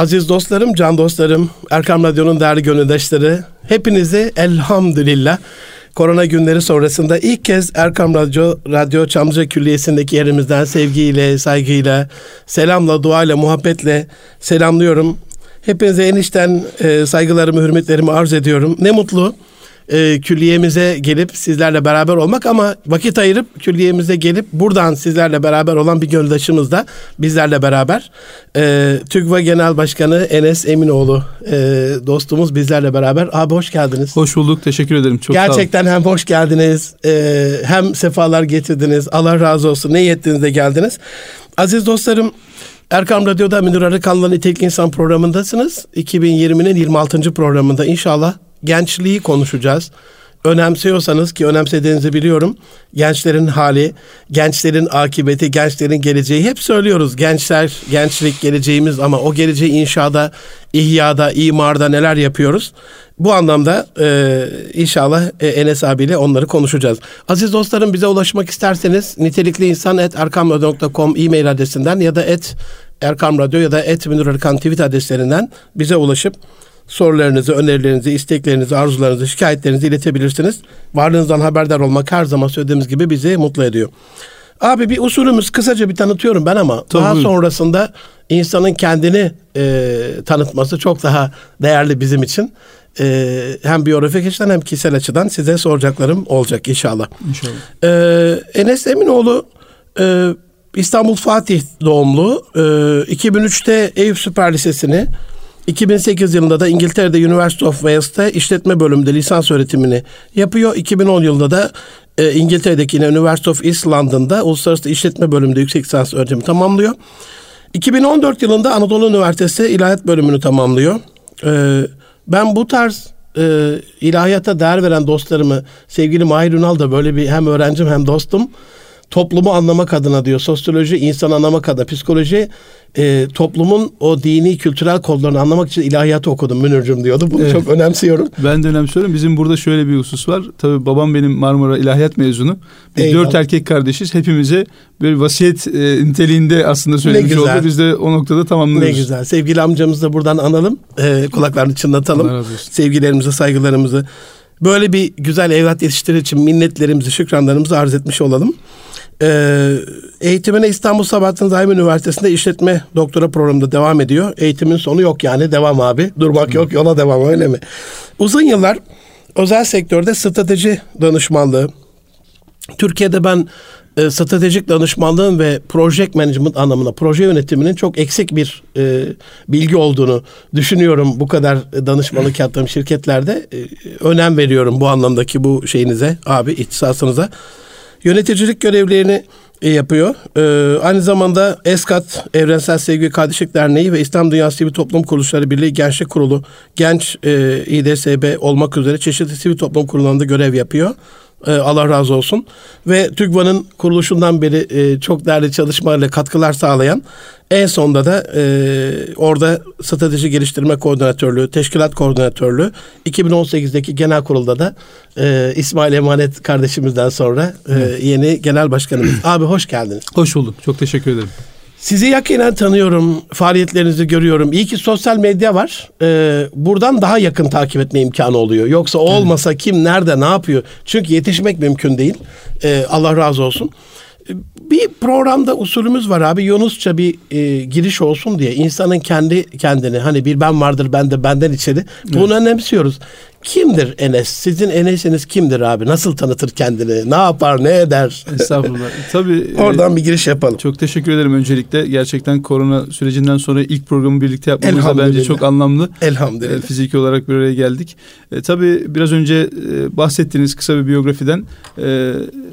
Aziz dostlarım, can dostlarım, Erkam Radyo'nun değerli gönüldaşları, hepinizi elhamdülillah korona günleri sonrasında ilk kez Erkam Radyo, Radyo Çamlıca Külliyesi'ndeki yerimizden sevgiyle, saygıyla, selamla, duayla, muhabbetle selamlıyorum. Hepinize enişten e, saygılarımı, hürmetlerimi arz ediyorum. Ne mutlu e, külliyemize gelip sizlerle beraber olmak ama vakit ayırıp külliyemize gelip buradan sizlerle beraber olan bir gönüldaşımız da bizlerle beraber. E, TÜGVA Genel Başkanı Enes Eminoğlu e, dostumuz bizlerle beraber. Abi hoş geldiniz. Hoş bulduk. Teşekkür ederim. Çok Gerçekten hem hoş geldiniz e, hem sefalar getirdiniz. Allah razı olsun. Ne yettiniz de geldiniz. Aziz dostlarım Erkam Radyo'da Münir Arıkan'la Nitelik İnsan programındasınız. 2020'nin 26. programında inşallah gençliği konuşacağız. Önemsiyorsanız ki önemsediğinizi biliyorum. Gençlerin hali, gençlerin akıbeti, gençlerin geleceği hep söylüyoruz. Gençler, gençlik geleceğimiz ama o geleceği inşada, ihyada, imarda neler yapıyoruz? Bu anlamda e, inşallah e, Enes abiyle onları konuşacağız. Aziz dostlarım bize ulaşmak isterseniz nitelikli insan et erkamradyo.com e-mail adresinden ya da et Erkam Radyo ya da et Münir Erkan tweet adreslerinden bize ulaşıp sorularınızı, önerilerinizi, isteklerinizi, arzularınızı, şikayetlerinizi iletebilirsiniz. Varlığınızdan haberdar olmak her zaman söylediğimiz gibi bizi mutlu ediyor. Abi bir usulümüz kısaca bir tanıtıyorum ben ama Tabii. daha sonrasında insanın kendini e, tanıtması çok daha değerli bizim için. E, hem biyografik açıdan hem kişisel açıdan size soracaklarım olacak inşallah. İnşallah. E, Enes Eminoğlu e, İstanbul Fatih doğumlu. E, 2003'te Eyüp Süper Lisesi'ni 2008 yılında da İngiltere'de University of Wales'ta işletme bölümünde lisans öğretimini yapıyor. 2010 yılında da e, İngiltere'deki yine University of East London'da uluslararası işletme bölümünde yüksek lisans öğretimi tamamlıyor. 2014 yılında Anadolu Üniversitesi İlahiyat bölümünü tamamlıyor. E, ben bu tarz e, ilahiyata değer veren dostlarımı sevgili Mahir Ünal da böyle bir hem öğrencim hem dostum toplumu anlamak adına diyor. Sosyoloji insan anlamak adına, psikoloji e, toplumun o dini kültürel kodlarını anlamak için ilahiyatı okudum Münir'cim diyordu. Bunu evet. çok önemsiyorum. Ben de önemsiyorum. Bizim burada şöyle bir husus var. Tabii babam benim Marmara İlahiyat mezunu. Biz Eyvallah. dört erkek kardeşiz. Hepimize bir vasiyet e, niteliğinde aslında söylemiş oldu. Biz de o noktada tamamlıyoruz. Ne güzel. Sevgili amcamızı da buradan analım. E, kulaklarını çınlatalım. Sevgilerimizi, saygılarımızı. Böyle bir güzel evlat yetiştirir için minnetlerimizi, şükranlarımızı arz etmiş olalım. Ee, eğitimine İstanbul Sabahattin Zaim Üniversitesi'nde işletme doktora programında devam ediyor. Eğitimin sonu yok yani devam abi. Durmak yok yola devam öyle mi? Uzun yıllar özel sektörde strateji danışmanlığı. Türkiye'de ben e, stratejik danışmanlığın ve project management anlamına proje yönetiminin çok eksik bir e, bilgi olduğunu düşünüyorum. Bu kadar danışmanlık yaptığım şirketlerde e, önem veriyorum bu anlamdaki bu şeyinize abi ihtisasınıza yöneticilik görevlerini e, yapıyor. Ee, aynı zamanda ESKAT, Evrensel Sevgi Kardeşlik Derneği ve İslam Dünyası Sivil Toplum Kuruluşları Birliği Gençlik Kurulu, Genç e, İDSB olmak üzere çeşitli sivil toplum kurullarında görev yapıyor. E, Allah razı olsun. Ve TÜGVA'nın kuruluşundan beri e, çok değerli çalışmalarla katkılar sağlayan en sonunda da e, orada strateji geliştirme koordinatörlüğü, teşkilat koordinatörlüğü 2018'deki genel kurulda da e, İsmail Emanet kardeşimizden sonra e, yeni genel başkanımız. Abi hoş geldiniz. Hoş bulduk. Çok teşekkür ederim. Sizi yakinen tanıyorum, faaliyetlerinizi görüyorum. İyi ki sosyal medya var. Ee, buradan daha yakın takip etme imkanı oluyor. Yoksa olmasa kim, nerede, ne yapıyor? Çünkü yetişmek mümkün değil. Ee, Allah razı olsun. Bir programda usulümüz var abi. Yunusça bir e, giriş olsun diye insanın kendi kendini hani bir ben vardır ben de benden içeri bunu evet. önemsiyoruz. Kimdir Enes? Sizin Enes'iniz kimdir abi? Nasıl tanıtır kendini? Ne yapar, ne eder? Estağfurullah. Tabii. Oradan e, bir giriş yapalım. Çok teşekkür ederim öncelikle. Gerçekten korona sürecinden sonra ilk programı birlikte yapmamız da bence çok anlamlı. Elhamdülillah. E, fiziki olarak bir araya geldik. E, tabii biraz önce e, bahsettiğiniz kısa bir biyografiden e,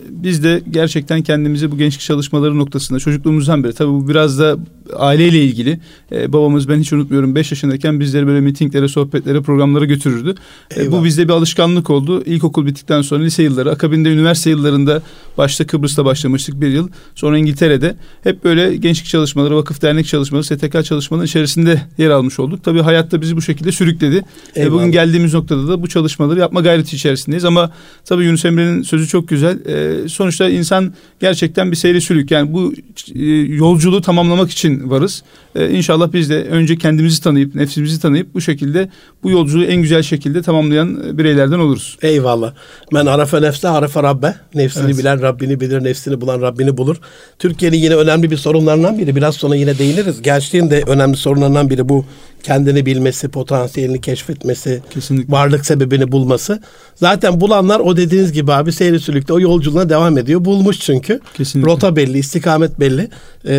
biz de gerçekten kendimizi bu gençlik çalışmaları noktasında çocukluğumuzdan beri tabii bu biraz da aileyle ilgili. E, babamız ben hiç unutmuyorum 5 yaşındayken bizleri böyle mitinglere, sohbetlere, programlara götürürdü. E, bu bizde bir alışkanlık oldu. İlkokul bittikten sonra lise yılları, akabinde üniversite yıllarında başta Kıbrıs'ta başlamıştık bir yıl. Sonra İngiltere'de hep böyle gençlik çalışmaları, vakıf dernek çalışmaları, STK çalışmaları içerisinde yer almış olduk. Tabii hayatta bizi bu şekilde sürükledi. E, bugün geldiğimiz noktada da bu çalışmaları yapma gayreti içerisindeyiz. Ama tabii Yunus Emre'nin sözü çok güzel. E, sonuçta insan gerçekten bir seyri sürük. Yani bu e, yolculuğu tamamlamak için için varız. Ee, inşallah biz de önce kendimizi tanıyıp, nefsimizi tanıyıp bu şekilde bu yolculuğu en güzel şekilde tamamlayan e, bireylerden oluruz. Eyvallah. Men arafe nefse arafe rabbe. Nefsini evet. bilen Rabbini bilir, nefsini bulan Rabbini bulur. Türkiye'nin yine önemli bir sorunlarından biri. Biraz sonra yine değiniriz. Gençliğin de önemli sorunlarından biri bu kendini bilmesi, potansiyelini keşfetmesi, Kesinlikle. varlık sebebini bulması. Zaten bulanlar o dediğiniz gibi abi seyri sülükte o yolculuğuna devam ediyor. Bulmuş çünkü. Kesinlikle. Rota belli, istikamet belli. Ee,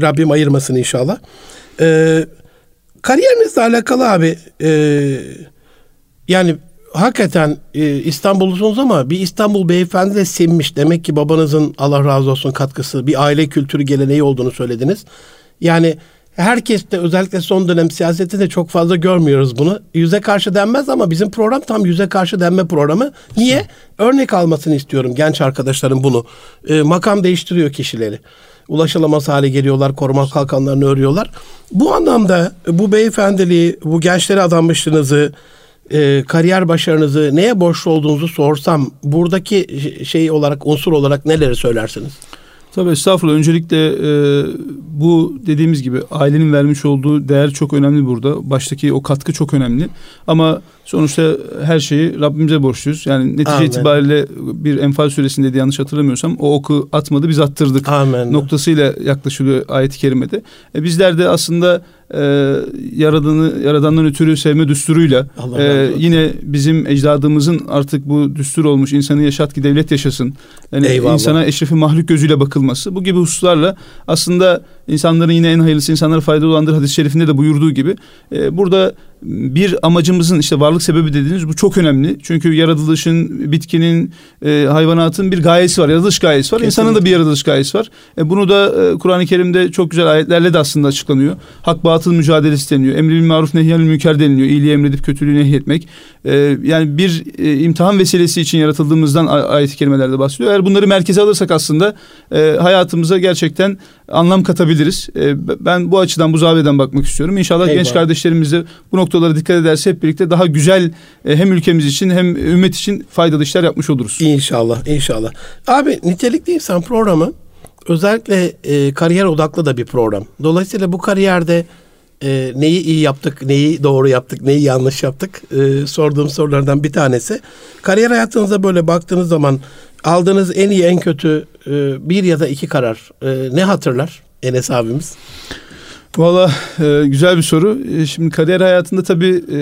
Rabbim ayırmasın inşallah. Ee, kariyerinizle alakalı abi e, yani hakikaten e, İstanbullusunuz ama bir İstanbul beyefendi de sinmiş. Demek ki babanızın Allah razı olsun katkısı bir aile kültürü geleneği olduğunu söylediniz. Yani herkes de özellikle son dönem siyasette de çok fazla görmüyoruz bunu. Yüze karşı denmez ama bizim program tam yüze karşı denme programı. Niye? Örnek almasını istiyorum genç arkadaşlarım bunu. E, makam değiştiriyor kişileri. Ulaşılamaz hale geliyorlar, koruma kalkanlarını örüyorlar. Bu anlamda bu beyefendiliği, bu gençlere adanmışlığınızı, e, kariyer başarınızı neye borçlu olduğunuzu sorsam buradaki şey olarak unsur olarak neleri söylersiniz? Tabii estağfurullah. Öncelikle e, bu dediğimiz gibi ailenin vermiş olduğu değer çok önemli burada. Baştaki o katkı çok önemli. Ama sonuçta her şeyi Rabbimize borçluyuz. Yani netice Amen. itibariyle bir Enfal suresinde de yanlış hatırlamıyorsam o oku atmadı biz attırdık Amen. noktasıyla yaklaşılıyor ayet-i kerimede. E, bizler de aslında e, yaradanı yaradandan ötürü sevme düsturuyla e, yine bizim ecdadımızın artık bu düstur olmuş insanı yaşat ki devlet yaşasın. Yani Eyvallah. insana eşrefi mahluk gözüyle bakılması. Bu gibi hususlarla aslında insanların yine en hayırlısı insanlara faydalı olandır hadis-i şerifinde de buyurduğu gibi e, burada bir amacımızın işte varlık sebebi dediğiniz bu çok önemli. Çünkü yaratılışın, bitkinin, e, hayvanatın bir gayesi var. Yaratılış gayesi var. Kesinlikle. İnsanın da bir yaratılış gayesi var. E, bunu da e, Kur'an-ı Kerim'de çok güzel ayetlerle de aslında açıklanıyor. Hak batıl mücadelesi deniyor. Emri bil maruf nehyanül münker deniliyor. İyiliği emredip kötülüğü nehyetmek. E, yani bir e, imtihan vesilesi için yaratıldığımızdan ayet-i kerimelerde bahsediyor. Eğer bunları merkeze alırsak aslında e, hayatımıza gerçekten anlam katabiliriz. E, ben bu açıdan bu zaviyeden bakmak istiyorum. İnşallah Eyvallah. genç kardeşlerimiz de bu noktalara dikkat ederse hep birlikte daha güzel e, hem ülkemiz için hem ümmet için faydalı işler yapmış oluruz. İnşallah, inşallah. Abi nitelikli insan programı özellikle e, kariyer odaklı da bir program. Dolayısıyla bu kariyerde e, neyi iyi yaptık, neyi doğru yaptık, neyi yanlış yaptık e, sorduğum sorulardan bir tanesi. Kariyer hayatınıza böyle baktığınız zaman aldığınız en iyi en kötü e, bir ya da iki karar e, ne hatırlar Enes abimiz? Valla e, güzel bir soru. E, şimdi kariyer hayatında tabii e,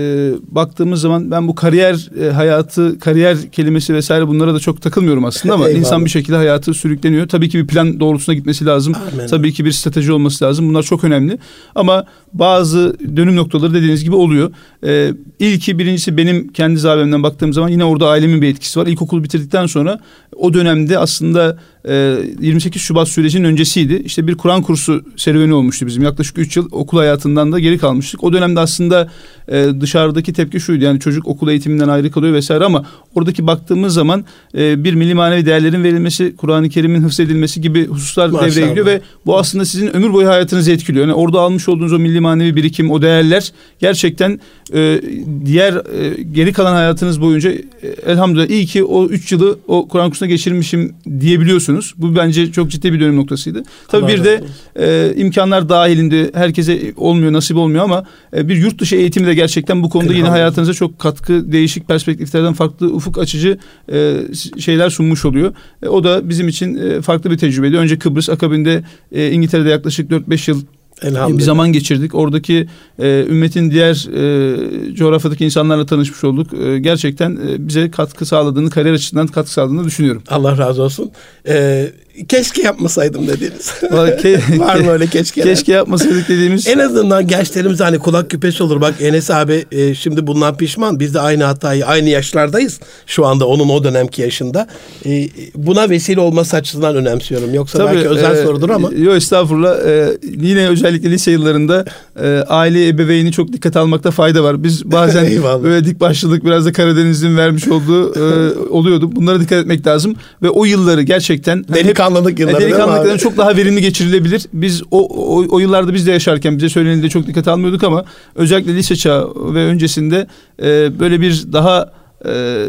baktığımız zaman ben bu kariyer e, hayatı, kariyer kelimesi vesaire bunlara da çok takılmıyorum aslında ama Eyvallah. insan bir şekilde hayatı sürükleniyor. Tabii ki bir plan doğrultusuna gitmesi lazım. Amen. Tabii ki bir strateji olması lazım. Bunlar çok önemli. Ama bazı dönüm noktaları dediğiniz gibi oluyor. E, ilki birincisi benim kendi zavemden baktığım zaman yine orada ailemin bir etkisi var. İlkokulu bitirdikten sonra o dönemde aslında 28 ee, Şubat sürecinin öncesiydi. İşte bir Kur'an kursu serüveni olmuştu bizim. Yaklaşık 3 yıl okul hayatından da geri kalmıştık. O dönemde aslında e, dışarıdaki tepki şuydu. Yani çocuk okul eğitiminden ayrı kalıyor vesaire ama oradaki baktığımız zaman e, bir milli manevi değerlerin verilmesi, Kur'an-ı Kerim'in hıfzedilmesi gibi hususlar Maşallah. devreye giriyor ve bu aslında sizin ömür boyu hayatınızı etkiliyor. Yani orada almış olduğunuz o milli manevi birikim, o değerler gerçekten e, diğer e, geri kalan hayatınız boyunca e, elhamdülillah iyi ki o 3 yılı o Kur'an kursuna geçirmişim diyebiliyorsunuz. Bu bence çok ciddi bir dönüm noktasıydı. Tabii Allah bir de e, imkanlar dahilinde herkese olmuyor, nasip olmuyor ama e, bir yurt dışı eğitimi de gerçekten bu konuda yine hayatınıza çok katkı, değişik perspektiflerden farklı ufuk açıcı e, şeyler sunmuş oluyor. E, o da bizim için e, farklı bir tecrübeydi. Önce Kıbrıs, akabinde e, İngiltere'de yaklaşık 4-5 yıl bir zaman geçirdik. Oradaki e, ümmetin diğer e, coğrafyadaki insanlarla tanışmış olduk. E, gerçekten e, bize katkı sağladığını, kariyer açısından katkı sağladığını düşünüyorum. Allah razı olsun. E, keşke yapmasaydım dediğiniz. Var mı öyle keşke? Keşke yapmasaydık dediğimiz. En azından gençlerimiz hani kulak küpesi olur. Bak Enes abi e, şimdi bundan pişman. Biz de aynı hatayı aynı yaşlardayız. Şu anda onun o dönemki yaşında. E, buna vesile olması açısından önemsiyorum. Yoksa Tabii, belki özel e, sorudur ama. Yok estağfurullah. E, yine özellikle lise yıllarında e, aile ebeveyni çok dikkat almakta fayda var. Biz bazen böyle dik başlılık biraz da Karadeniz'in vermiş olduğu e, oluyordu. Bunlara dikkat etmek lazım. Ve o yılları gerçekten... Delikanlı delikanlılık yılları. E, delikanlılıkların çok daha verimli geçirilebilir. Biz o, o, o yıllarda biz de yaşarken bize söylenildiğinde çok dikkat almıyorduk ama özellikle lise çağı ve öncesinde e, böyle bir daha e,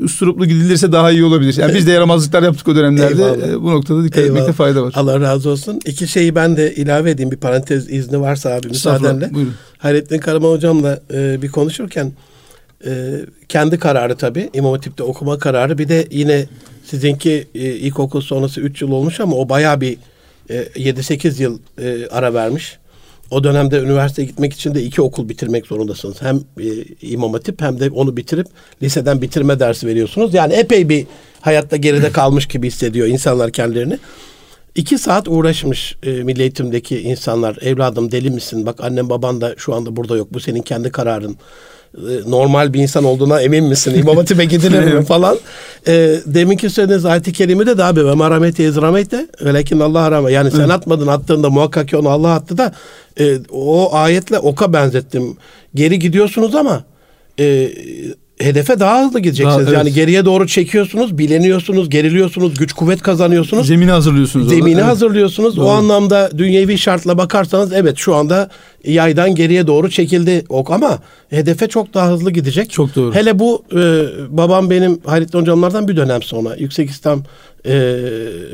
usturuplu gidilirse daha iyi olabilir. Yani biz de yaramazlıklar yaptık o dönemlerde. Eyvallah. Bu noktada dikkat Eyvallah. etmekte fayda var. Allah razı olsun. İki şeyi ben de ilave edeyim bir parantez izni varsa abi müsaadenle. Buyurun. Hayrettin Karaman hocamla e, bir konuşurken e, kendi kararı tabii İmam Hatip'te okuma kararı bir de yine sizinki e, ilkokul sonrası 3 yıl olmuş ama o bayağı bir e, 7-8 yıl e, ara vermiş. O dönemde üniversiteye gitmek için de iki okul bitirmek zorundasınız. Hem e, İmam Hatip hem de onu bitirip liseden bitirme dersi veriyorsunuz. Yani epey bir hayatta geride kalmış gibi hissediyor insanlar kendilerini. İki saat uğraşmış e, milli eğitimdeki insanlar. Evladım deli misin? Bak annem baban da şu anda burada yok. Bu senin kendi kararın. E, normal bir insan olduğuna emin misin? İmam Hatip'e gidilir mi falan. E, deminki söylediğiniz ayet-i kerime de abi ve merhameti ezramete velekin Allah rahmet. Yani sen atmadın attığında muhakkak ki onu Allah attı da e, o ayetle oka benzettim. Geri gidiyorsunuz ama e, hedefe daha hızlı gideceksiniz. Daha, evet. Yani geriye doğru çekiyorsunuz, bileniyorsunuz, geriliyorsunuz, güç kuvvet kazanıyorsunuz. Zemini hazırlıyorsunuz. Zemini evet. hazırlıyorsunuz. Doğru. O anlamda dünyevi şartla bakarsanız evet şu anda yaydan geriye doğru çekildi ok ama hedefe çok daha hızlı gidecek. Çok doğru. Hele bu e, babam benim Hayrettin hocamlardan bir dönem sonra Yüksek İslam e,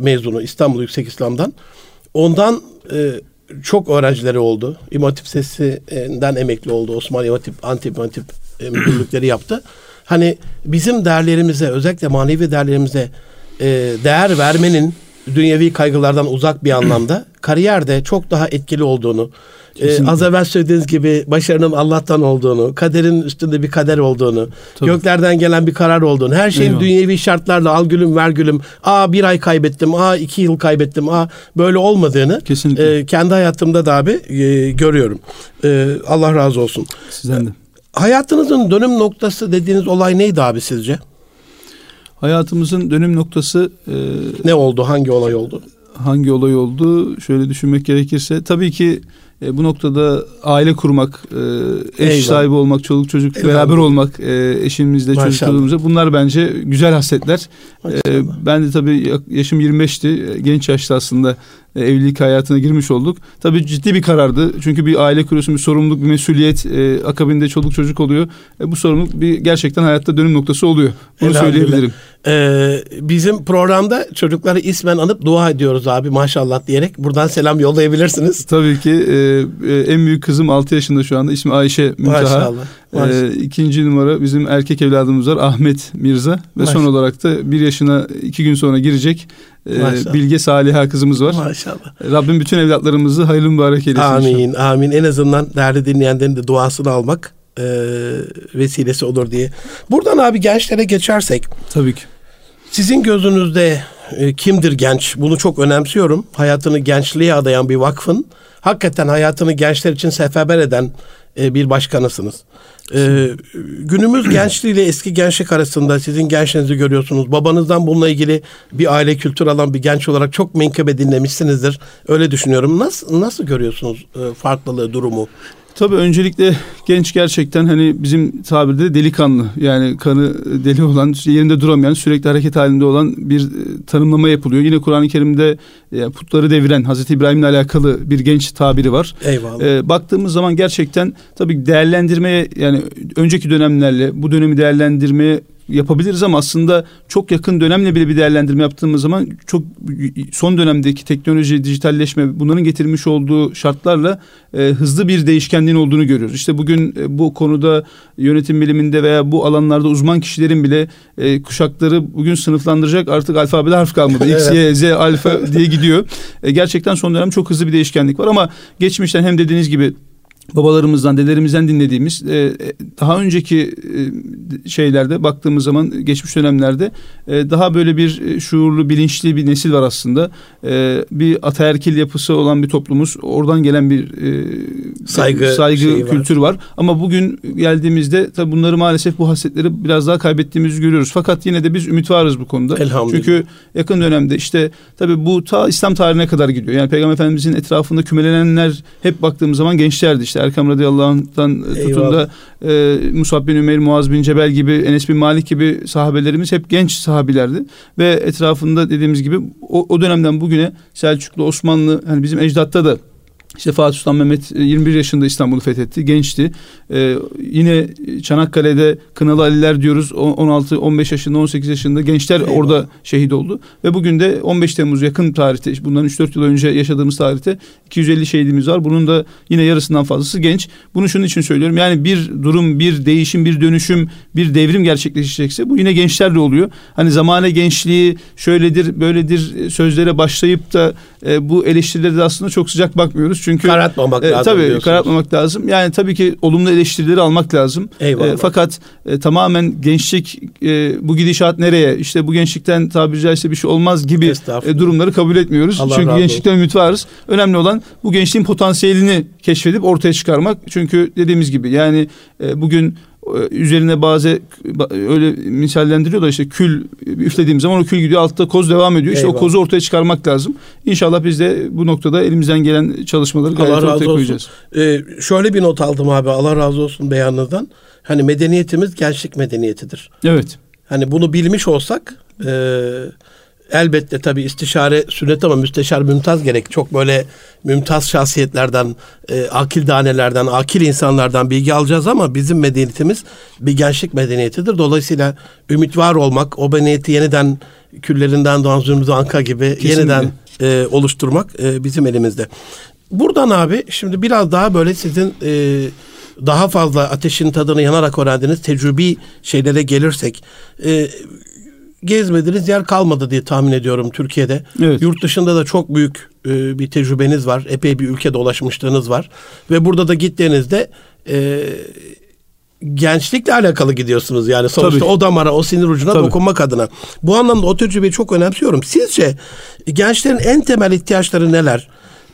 mezunu İstanbul Yüksek İslam'dan. Ondan e, çok öğrencileri oldu. İmam Hatip Sesi'nden emekli oldu. Osman İmam Hatip, Antip e, müdürlükleri yaptı. Hani bizim değerlerimize özellikle manevi değerlerimize e, değer vermenin dünyevi kaygılardan uzak bir anlamda kariyerde çok daha etkili olduğunu, e, az evvel söylediğiniz gibi başarının Allah'tan olduğunu, kaderin üstünde bir kader olduğunu, Tabii. göklerden gelen bir karar olduğunu, her şeyin Eyvallah. dünyevi şartlarla al gülüm ver gülüm, aa bir ay kaybettim, aa iki yıl kaybettim, aa böyle olmadığını Kesinlikle. E, kendi hayatımda da abi e, görüyorum. E, Allah razı olsun. Sizden de. Hayatınızın dönüm noktası dediğiniz olay neydi abi sizce? Hayatımızın dönüm noktası e, ne oldu? Hangi olay oldu? Hangi olay oldu? Şöyle düşünmek gerekirse tabii ki e, bu noktada aile kurmak, e, eş Eyvallah. sahibi olmak, çoluk çocuk Eyvallah. beraber olmak, e, eşimizle, çocuklarımızla bunlar bence güzel hasletler. E, ben de tabii yaşım 25'ti. Genç yaşta aslında e, evlilik hayatına girmiş olduk. Tabii ciddi bir karardı. Çünkü bir aile kuruyorsun, bir sorumluluk, bir mesuliyet. E, akabinde çoluk çocuk oluyor. E, bu sorumluluk bir gerçekten hayatta dönüm noktası oluyor. Bunu söyleyebilirim. Ee, bizim programda çocukları ismen anıp dua ediyoruz abi maşallah diyerek. Buradan selam yollayabilirsiniz. Tabii ki e, e, en büyük kızım 6 yaşında şu anda. İsmi Ayşe Müntaha. Maşallah. maşallah. E, ikinci numara bizim erkek evladımız var Ahmet Mirza. Ve maşallah. son olarak da bir yaşına iki gün sonra girecek e, Bilge Saliha kızımız var. Maşallah. Rabbim bütün evlatlarımızı hayırlı mübarek eylesin. Amin inşallah. amin. En azından değerli dinleyenlerin de duasını almak e, vesilesi olur diye. Buradan abi gençlere geçersek. Tabii ki. Sizin gözünüzde e, kimdir genç? Bunu çok önemsiyorum. Hayatını gençliğe adayan bir vakfın hakikaten hayatını gençler için seferber eden e, bir başkanısınız. E, günümüz gençliğiyle eski gençlik arasında sizin gençliğinizi görüyorsunuz. Babanızdan bununla ilgili bir aile kültür alan bir genç olarak çok menkıbe dinlemişsinizdir. Öyle düşünüyorum. Nasıl nasıl görüyorsunuz e, farklılığı, durumu? Tabii öncelikle genç gerçekten hani bizim tabirde delikanlı yani kanı deli olan yerinde duramayan sürekli hareket halinde olan bir e, tanımlama yapılıyor. Yine Kur'an-ı Kerim'de e, putları deviren Hazreti İbrahim'le alakalı bir genç tabiri var. Eyvallah. Ee, baktığımız zaman gerçekten tabii değerlendirmeye yani önceki dönemlerle bu dönemi değerlendirmeye yapabiliriz ama aslında çok yakın dönemle bile bir değerlendirme yaptığımız zaman çok son dönemdeki teknoloji, dijitalleşme bunların getirmiş olduğu şartlarla e, hızlı bir değişkenliğin olduğunu görüyoruz. İşte bugün e, bu konuda yönetim biliminde veya bu alanlarda uzman kişilerin bile e, kuşakları bugün sınıflandıracak artık alfabede harf kalmadı. X, Y, Z, alfa diye gidiyor. E, gerçekten son dönem çok hızlı bir değişkenlik var ama geçmişten hem dediğiniz gibi babalarımızdan, dedelerimizden dinlediğimiz e, e, daha önceki e, şeylerde baktığımız zaman geçmiş dönemlerde e, daha böyle bir e, şuurlu, bilinçli bir nesil var aslında. E, bir ataerkil yapısı olan bir toplumuz. Oradan gelen bir e, saygı, saygı kültür var. var. Ama bugün geldiğimizde tabii bunları maalesef bu hasletleri biraz daha kaybettiğimizi görüyoruz. Fakat yine de biz ümit varız bu konuda. Çünkü yakın dönemde işte tabii bu ta İslam tarihine kadar gidiyor. Yani Peygamber Efendimizin etrafında kümelenenler hep baktığımız zaman gençlerdi. İşte işte Erkam radıyallahu anh'tan tutun da e, Musab bin Ümeyr, Muaz bin Cebel gibi, Enes bin Malik gibi sahabelerimiz hep genç sahabilerdi. Ve etrafında dediğimiz gibi o, o dönemden bugüne Selçuklu, Osmanlı hani bizim ecdatta da İşte Fatih Sultan Mehmet 21 e, yaşında İstanbul'u fethetti. Gençti. Ee, yine Çanakkale'de Kınalı Aliler diyoruz. 16, 15 yaşında, 18 yaşında gençler Eyvallah. orada şehit oldu. Ve bugün de 15 Temmuz yakın tarihte, bundan 3-4 yıl önce yaşadığımız tarihte 250 şehidimiz var. Bunun da yine yarısından fazlası genç. Bunu şunun için söylüyorum. Yani bir durum, bir değişim, bir dönüşüm, bir devrim gerçekleşecekse bu yine gençlerle oluyor. Hani zamane gençliği şöyledir, böyledir sözlere başlayıp da e, bu eleştirilere de aslında çok sıcak bakmıyoruz. Çünkü karartmamak e, lazım. Tabii diyorsunuz. karartmamak lazım. Yani tabii ki olumlu eleştirileri almak lazım. Eyvallah. E, fakat e, tamamen gençlik e, bu gidişat nereye? İşte bu gençlikten tabiri caizse bir şey olmaz gibi e, durumları kabul etmiyoruz. Allah Çünkü gençlikten olsun. ümit varız. Önemli olan bu gençliğin potansiyelini keşfedip ortaya çıkarmak. Çünkü dediğimiz gibi yani e, bugün üzerine bazı öyle misallendiriyor da işte kül üflediğim zaman o kül gidiyor altta koz devam ediyor. İşte Eyvallah. o kozu ortaya çıkarmak lazım. İnşallah biz de bu noktada elimizden gelen çalışmaları gayet Allah ortaya koyacağız. Ee, şöyle bir not aldım abi Allah razı olsun beyanından. Hani medeniyetimiz gençlik medeniyetidir. Evet. Hani bunu bilmiş olsak e, elbette tabi istişare sünnet ama müsteşar mümtaz gerek. Çok böyle mümtaz şahsiyetlerden, e, akil danelerden, akil insanlardan bilgi alacağız ama bizim medeniyetimiz bir gençlik medeniyetidir. Dolayısıyla ümit var olmak, o medeniyeti yeniden küllerinden doğan zümrüt anka gibi Kesinlikle. yeniden e, oluşturmak e, bizim elimizde. Buradan abi şimdi biraz daha böyle sizin e, daha fazla ateşin tadını yanarak öğrendiğiniz tecrübi şeylere gelirsek e, gezmediğiniz yer kalmadı diye tahmin ediyorum Türkiye'de. Evet. Yurt dışında da çok büyük e, bir tecrübeniz var. Epey bir ülke dolaşmışlığınız var. Ve burada da gittiğinizde e, gençlikle alakalı gidiyorsunuz yani sonuçta Tabii. o damara o sinir ucuna Tabii. dokunmak adına. Bu anlamda o tecrübeyi çok önemsiyorum. Sizce gençlerin en temel ihtiyaçları neler?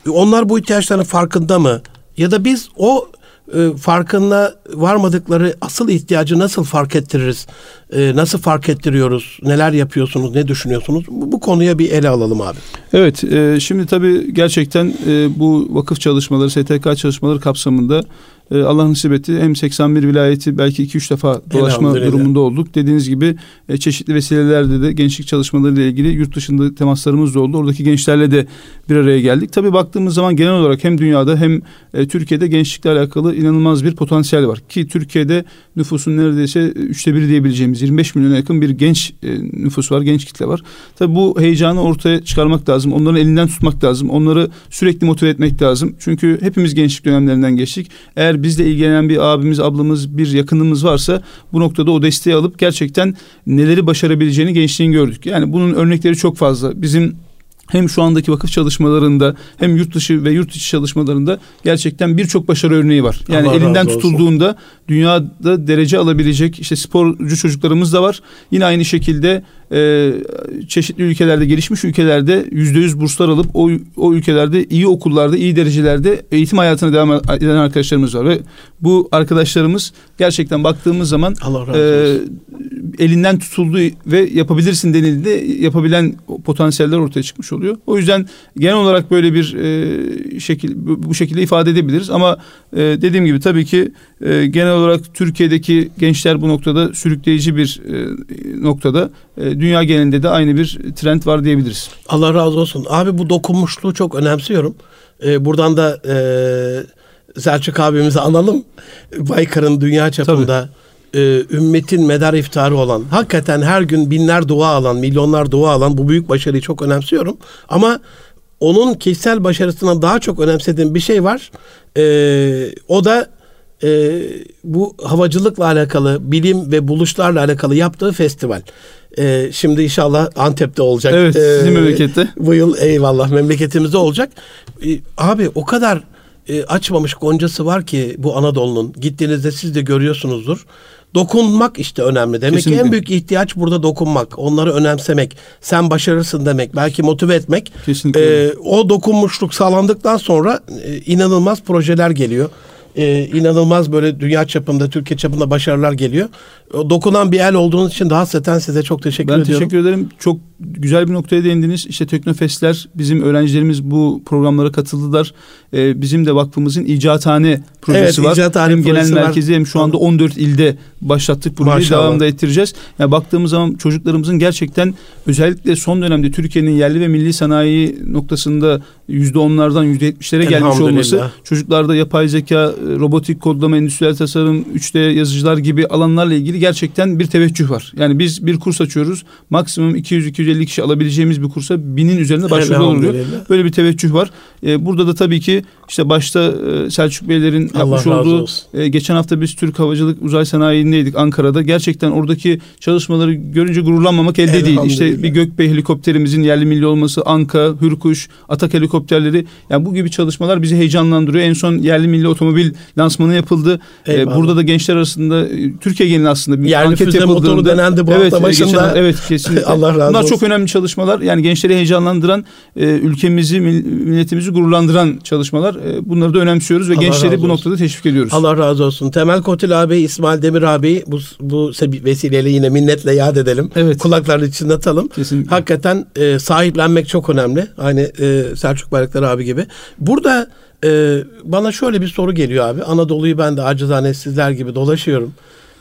Onlar bu ihtiyaçların farkında mı? Ya da biz o e, farkında varmadıkları asıl ihtiyacı nasıl fark ettiririz? E, nasıl fark ettiriyoruz? Neler yapıyorsunuz? Ne düşünüyorsunuz? Bu, bu konuya bir ele alalım abi. Evet, e, şimdi tabii gerçekten e, bu vakıf çalışmaları, STK çalışmaları kapsamında e, Allah nasip etti. Hem 81 vilayeti belki 2-3 defa dolaşma durumunda olduk. Dediğiniz gibi e, çeşitli vesilelerde de gençlik çalışmaları ile ilgili yurt dışında temaslarımız da oldu. Oradaki gençlerle de bir araya geldik. Tabii baktığımız zaman genel olarak hem dünyada hem e, Türkiye'de gençlikle alakalı inanılmaz bir potansiyel var. Ki Türkiye'de nüfusun neredeyse üçte biri diyebileceğimiz 25 milyona yakın bir genç e, nüfus var, genç kitle var. Tabii bu heyecanı ortaya çıkarmak lazım. Onların elinden tutmak lazım. Onları sürekli motive etmek lazım. Çünkü hepimiz gençlik dönemlerinden geçtik. Eğer bizle ilgilenen bir abimiz, ablamız, bir yakınımız varsa bu noktada o desteği alıp gerçekten neleri başarabileceğini gençliğin gördük. Yani bunun örnekleri çok fazla. Bizim hem şu andaki vakıf çalışmalarında hem yurt dışı ve yurt içi çalışmalarında gerçekten birçok başarı örneği var. Yani Allah elinden tutulduğunda dünyada derece alabilecek işte sporcu çocuklarımız da var. Yine aynı şekilde e, çeşitli ülkelerde gelişmiş ülkelerde yüzde yüz burslar alıp o, o ülkelerde iyi okullarda iyi derecelerde eğitim hayatına devam eden arkadaşlarımız var ve bu arkadaşlarımız gerçekten baktığımız zaman e, elinden tutuldu ve yapabilirsin denildi yapabilen potansiyeller ortaya çıkmış oluyor. O yüzden genel olarak böyle bir e, şekil bu şekilde ifade edebiliriz ama e, dediğim gibi tabii ki e, genel olarak Türkiye'deki gençler bu noktada sürükleyici bir e, noktada e, dünya genelinde de aynı bir trend var diyebiliriz. Allah razı olsun. Abi bu dokunmuşluğu çok önemsiyorum. Ee, buradan da e, Selçuk abimizi analım. Baykar'ın dünya çapında e, ümmetin medar iftarı olan, hakikaten her gün binler dua alan, milyonlar dua alan bu büyük başarıyı çok önemsiyorum. Ama onun kişisel başarısından daha çok önemsediğim bir şey var. E, o da e, bu havacılıkla alakalı, bilim ve buluşlarla alakalı yaptığı festival. E, şimdi inşallah Antep'te olacak. Evet, sizin e, memlekette. Bu yıl eyvallah memleketimizde olacak. E, abi o kadar e, açmamış goncası var ki bu Anadolu'nun. Gittiğinizde siz de görüyorsunuzdur. Dokunmak işte önemli. Demek Kesinlikle. ki en büyük ihtiyaç burada dokunmak. Onları önemsemek. Sen başarırsın demek. Belki motive etmek. Kesinlikle. E, o dokunmuşluk sağlandıktan sonra e, inanılmaz projeler geliyor e, inanılmaz böyle dünya çapında, Türkiye çapında başarılar geliyor. Dokunan bir el olduğunuz için daha hasreten size çok teşekkür ben ediyorum. Ben teşekkür ederim. Çok güzel bir noktaya değindiniz. İşte Teknofestler bizim öğrencilerimiz bu programlara katıldılar. Ee, bizim de vakfımızın icathane projesi evet, var. Icathane hem genel merkezi hem şu anda 14 ilde başlattık projeyi devam da ettireceğiz. Yani baktığımız zaman çocuklarımızın gerçekten özellikle son dönemde Türkiye'nin yerli ve milli sanayi noktasında yüzde onlardan yüzde yetmişlere gelmiş olması çocuklarda yapay zeka, robotik kodlama, endüstriyel tasarım, 3D yazıcılar gibi alanlarla ilgili gerçekten bir teveccüh var. Yani biz bir kurs açıyoruz. Maksimum 200-250 kişi alabileceğimiz bir kursa binin üzerinde başvurular oluyor. Böyle bir teveccüh var. Ee, burada da tabii ki işte başta e, Selçuk Beylerin yapmış olduğu e, geçen hafta biz Türk Havacılık Uzay Sanayi'ndeydik Ankara'da. Gerçekten oradaki çalışmaları görünce gururlanmamak elde değil. İşte bir Gökbey helikopterimizin yerli milli olması, Anka, Hürkuş, Atak helikopterleri yani bu gibi çalışmalar bizi heyecanlandırıyor. En son yerli milli otomobil lansmanı yapıldı. Ee, burada da gençler arasında e, Türkiye genelinde aslında bir yerli anket yapıldığında. motoru denendi bu evet, hafta başında. Geçen, evet kesinlikle. Allah razı Bunlar olsun. Çok önemli çalışmalar. Yani gençleri heyecanlandıran, e, ülkemizi, milletimizi gururlandıran çalışmalar. E, bunları da önemsiyoruz ve Allah gençleri bu noktada teşvik ediyoruz. Allah razı olsun. Temel Kotil abi, İsmail Demir abi bu, bu vesileyle yine minnetle yad edelim. Evet. Kulaklarını çınlatalım. Kesinlikle. Hakikaten e, sahiplenmek çok önemli. Aynı e, Selçuk Bayraktar abi gibi. Burada e, bana şöyle bir soru geliyor abi. Anadolu'yu ben de acizane sizler gibi dolaşıyorum.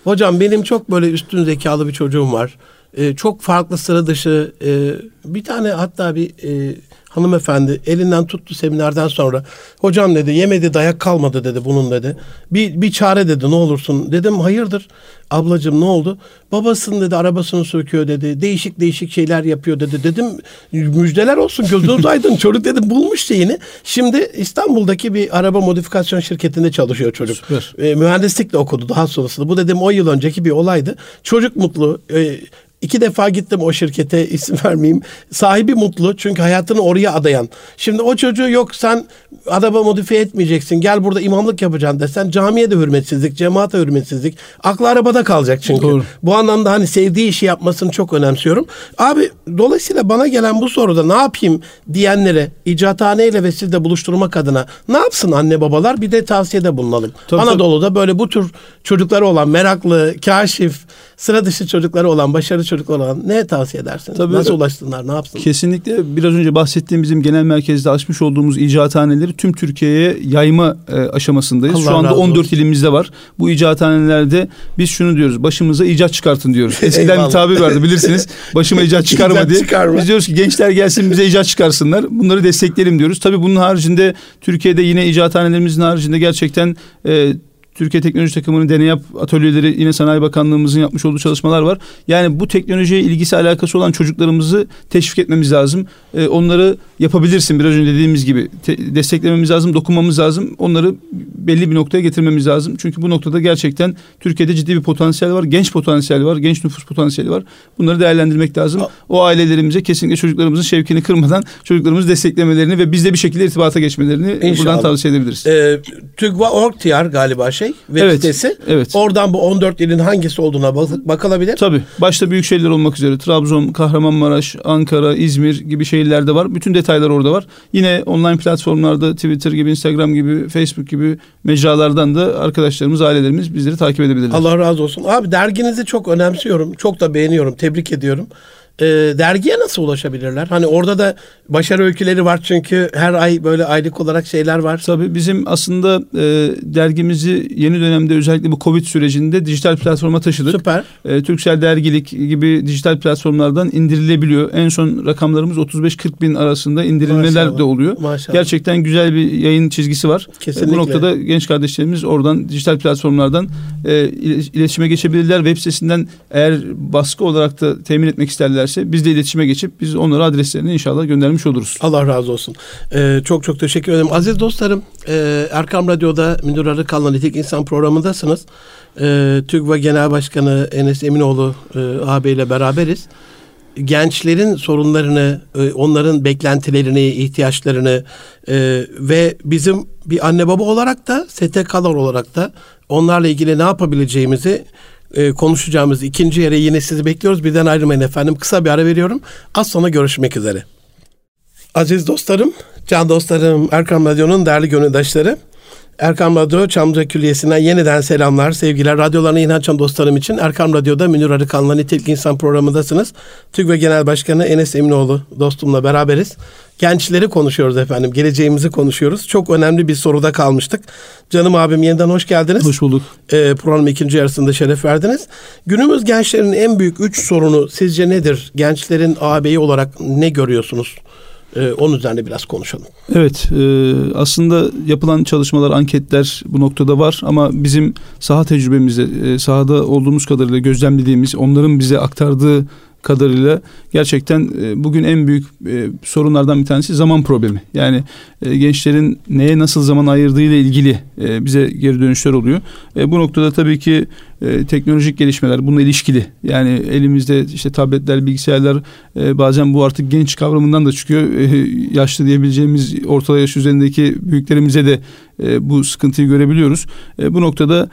Hocam benim çok böyle üstün zekalı bir çocuğum var. E, çok farklı sıra dışı e, bir tane hatta bir e, hanımefendi elinden tuttu seminerden sonra. Hocam dedi yemedi dayak kalmadı dedi bunun dedi. Bir, bir çare dedi ne olursun. Dedim hayırdır ablacığım ne oldu? Babasının dedi arabasını söküyor dedi. Değişik değişik şeyler yapıyor dedi. Dedim müjdeler olsun gözünüz aydın. çocuk dedim bulmuş şeyini. Şimdi İstanbul'daki bir araba modifikasyon şirketinde çalışıyor çocuk. Süper. E, mühendislikle okudu daha sonrasında. Bu dedim 10 yıl önceki bir olaydı. Çocuk mutlu. E, İki defa gittim o şirkete isim vermeyeyim. Sahibi mutlu çünkü hayatını oraya adayan. Şimdi o çocuğu yok sen araba modifiye etmeyeceksin. Gel burada imamlık yapacaksın desen camiye de hürmetsizlik, cemaate hürmetsizlik. Aklı arabada kalacak çünkü. Doğru. Bu anlamda hani sevdiği işi yapmasını çok önemsiyorum. Abi dolayısıyla bana gelen bu soruda ne yapayım diyenlere icathane ile ve sizle buluşturmak adına ne yapsın anne babalar bir de tavsiyede bulunalım. Tabii, Anadolu'da böyle bu tür çocukları olan meraklı, kaşif, sıra dışı çocukları olan, başarılı çocuklar olan ne tavsiye edersiniz? Tabii, Nasıl ulaşsınlar, ne yapsınlar? Kesinlikle biraz önce bahsettiğim bizim genel merkezde açmış olduğumuz icathaneleri tüm Türkiye'ye yayma e, aşamasındayız. Allah Şu anda 14 olsun. ilimizde var. Bu icathanelerde biz şunu diyoruz, başımıza icat çıkartın diyoruz. Eskiden bir tabir vardı bilirsiniz. Başıma icat çıkarma icat diye. Çıkarma. Biz diyoruz ki gençler gelsin bize icat çıkarsınlar. Bunları destekleyelim diyoruz. Tabii bunun haricinde Türkiye'de yine icathanelerimizin haricinde gerçekten e, Türkiye Teknoloji Takımı'nın deney yap atölyeleri yine Sanayi Bakanlığımızın yapmış olduğu çalışmalar var. Yani bu teknolojiye ilgisi alakası olan çocuklarımızı teşvik etmemiz lazım. Ee, onları yapabilirsin biraz önce dediğimiz gibi te- desteklememiz lazım, dokunmamız lazım. Onları belli bir noktaya getirmemiz lazım. Çünkü bu noktada gerçekten Türkiye'de ciddi bir potansiyel var. Genç potansiyel var, genç nüfus potansiyeli var. Bunları değerlendirmek lazım. O ailelerimize kesinlikle çocuklarımızın şevkini kırmadan çocuklarımızı desteklemelerini ve bizle bir şekilde irtibata geçmelerini İnşallah. buradan tavsiye edebiliriz. Ee, TÜGVA.org.tr galiba şey web evet, sitesi. Evet. Oradan bu 14 ilin hangisi olduğuna bak- bakılabilir. Tabii. Başta büyük şehirler olmak üzere Trabzon, Kahramanmaraş, Ankara, İzmir gibi şehirlerde var. Bütün detaylar orada var. Yine online platformlarda Twitter gibi, Instagram gibi, Facebook gibi mecralardan da arkadaşlarımız, ailelerimiz bizleri takip edebilirler. Allah razı olsun. Abi derginizi çok önemsiyorum. Çok da beğeniyorum. Tebrik ediyorum e, dergiye nasıl ulaşabilirler? Hani orada da başarı öyküleri var çünkü her ay böyle aylık olarak şeyler var. Tabii bizim aslında e, dergimizi yeni dönemde özellikle bu Covid sürecinde dijital platforma taşıdık. Süper. E, Türksel Dergilik gibi dijital platformlardan indirilebiliyor. En son rakamlarımız 35-40 bin arasında indirilmeler Maşallah. de oluyor. Maşallah. Gerçekten güzel bir yayın çizgisi var. Kesinlikle. E, bu noktada genç kardeşlerimiz oradan dijital platformlardan e, iletişime geçebilirler. Web sitesinden eğer baskı olarak da temin etmek isterler isterlerse biz de iletişime geçip biz onlara adreslerini inşallah göndermiş oluruz. Allah razı olsun. Ee, çok çok teşekkür ederim. Aziz dostlarım e, Erkam Radyo'da Münir Arıkan'la Nitek İnsan programındasınız. E, TÜGVA Genel Başkanı Enes Eminoğlu e, ağabeyle beraberiz gençlerin sorunlarını, e, onların beklentilerini, ihtiyaçlarını e, ve bizim bir anne baba olarak da STK'lar olarak da onlarla ilgili ne yapabileceğimizi e, konuşacağımız ikinci yere yine sizi bekliyoruz. Birden ayrılmayın efendim. Kısa bir ara veriyorum. Az sonra görüşmek üzere. Aziz dostlarım, can dostlarım, Erkam Radyo'nun değerli gönüldaşları. Erkam Radyo Çamlıca Külliyesi'nden yeniden selamlar, sevgiler. Radyolarına yeni açan dostlarım için Erkam Radyo'da Münir Arıkan'la Nitelik İnsan programındasınız. TÜGVE Genel Başkanı Enes Eminoğlu dostumla beraberiz. Gençleri konuşuyoruz efendim, geleceğimizi konuşuyoruz. Çok önemli bir soruda kalmıştık. Canım abim yeniden hoş geldiniz. Hoş bulduk. Ee, programın ikinci yarısında şeref verdiniz. Günümüz gençlerin en büyük üç sorunu sizce nedir? Gençlerin ağabeyi olarak ne görüyorsunuz? Ee, onun üzerine biraz konuşalım. Evet e, aslında yapılan çalışmalar anketler bu noktada var ama bizim saha tecrübemizde e, sahada olduğumuz kadarıyla gözlemlediğimiz onların bize aktardığı kadarıyla gerçekten e, bugün en büyük e, sorunlardan bir tanesi zaman problemi. Yani e, gençlerin neye nasıl zaman ayırdığı ile ilgili bize geri dönüşler oluyor. Bu noktada tabii ki teknolojik gelişmeler bununla ilişkili. Yani elimizde işte tabletler, bilgisayarlar bazen bu artık genç kavramından da çıkıyor. Yaşlı diyebileceğimiz orta yaş üzerindeki büyüklerimize de bu sıkıntıyı görebiliyoruz. Bu noktada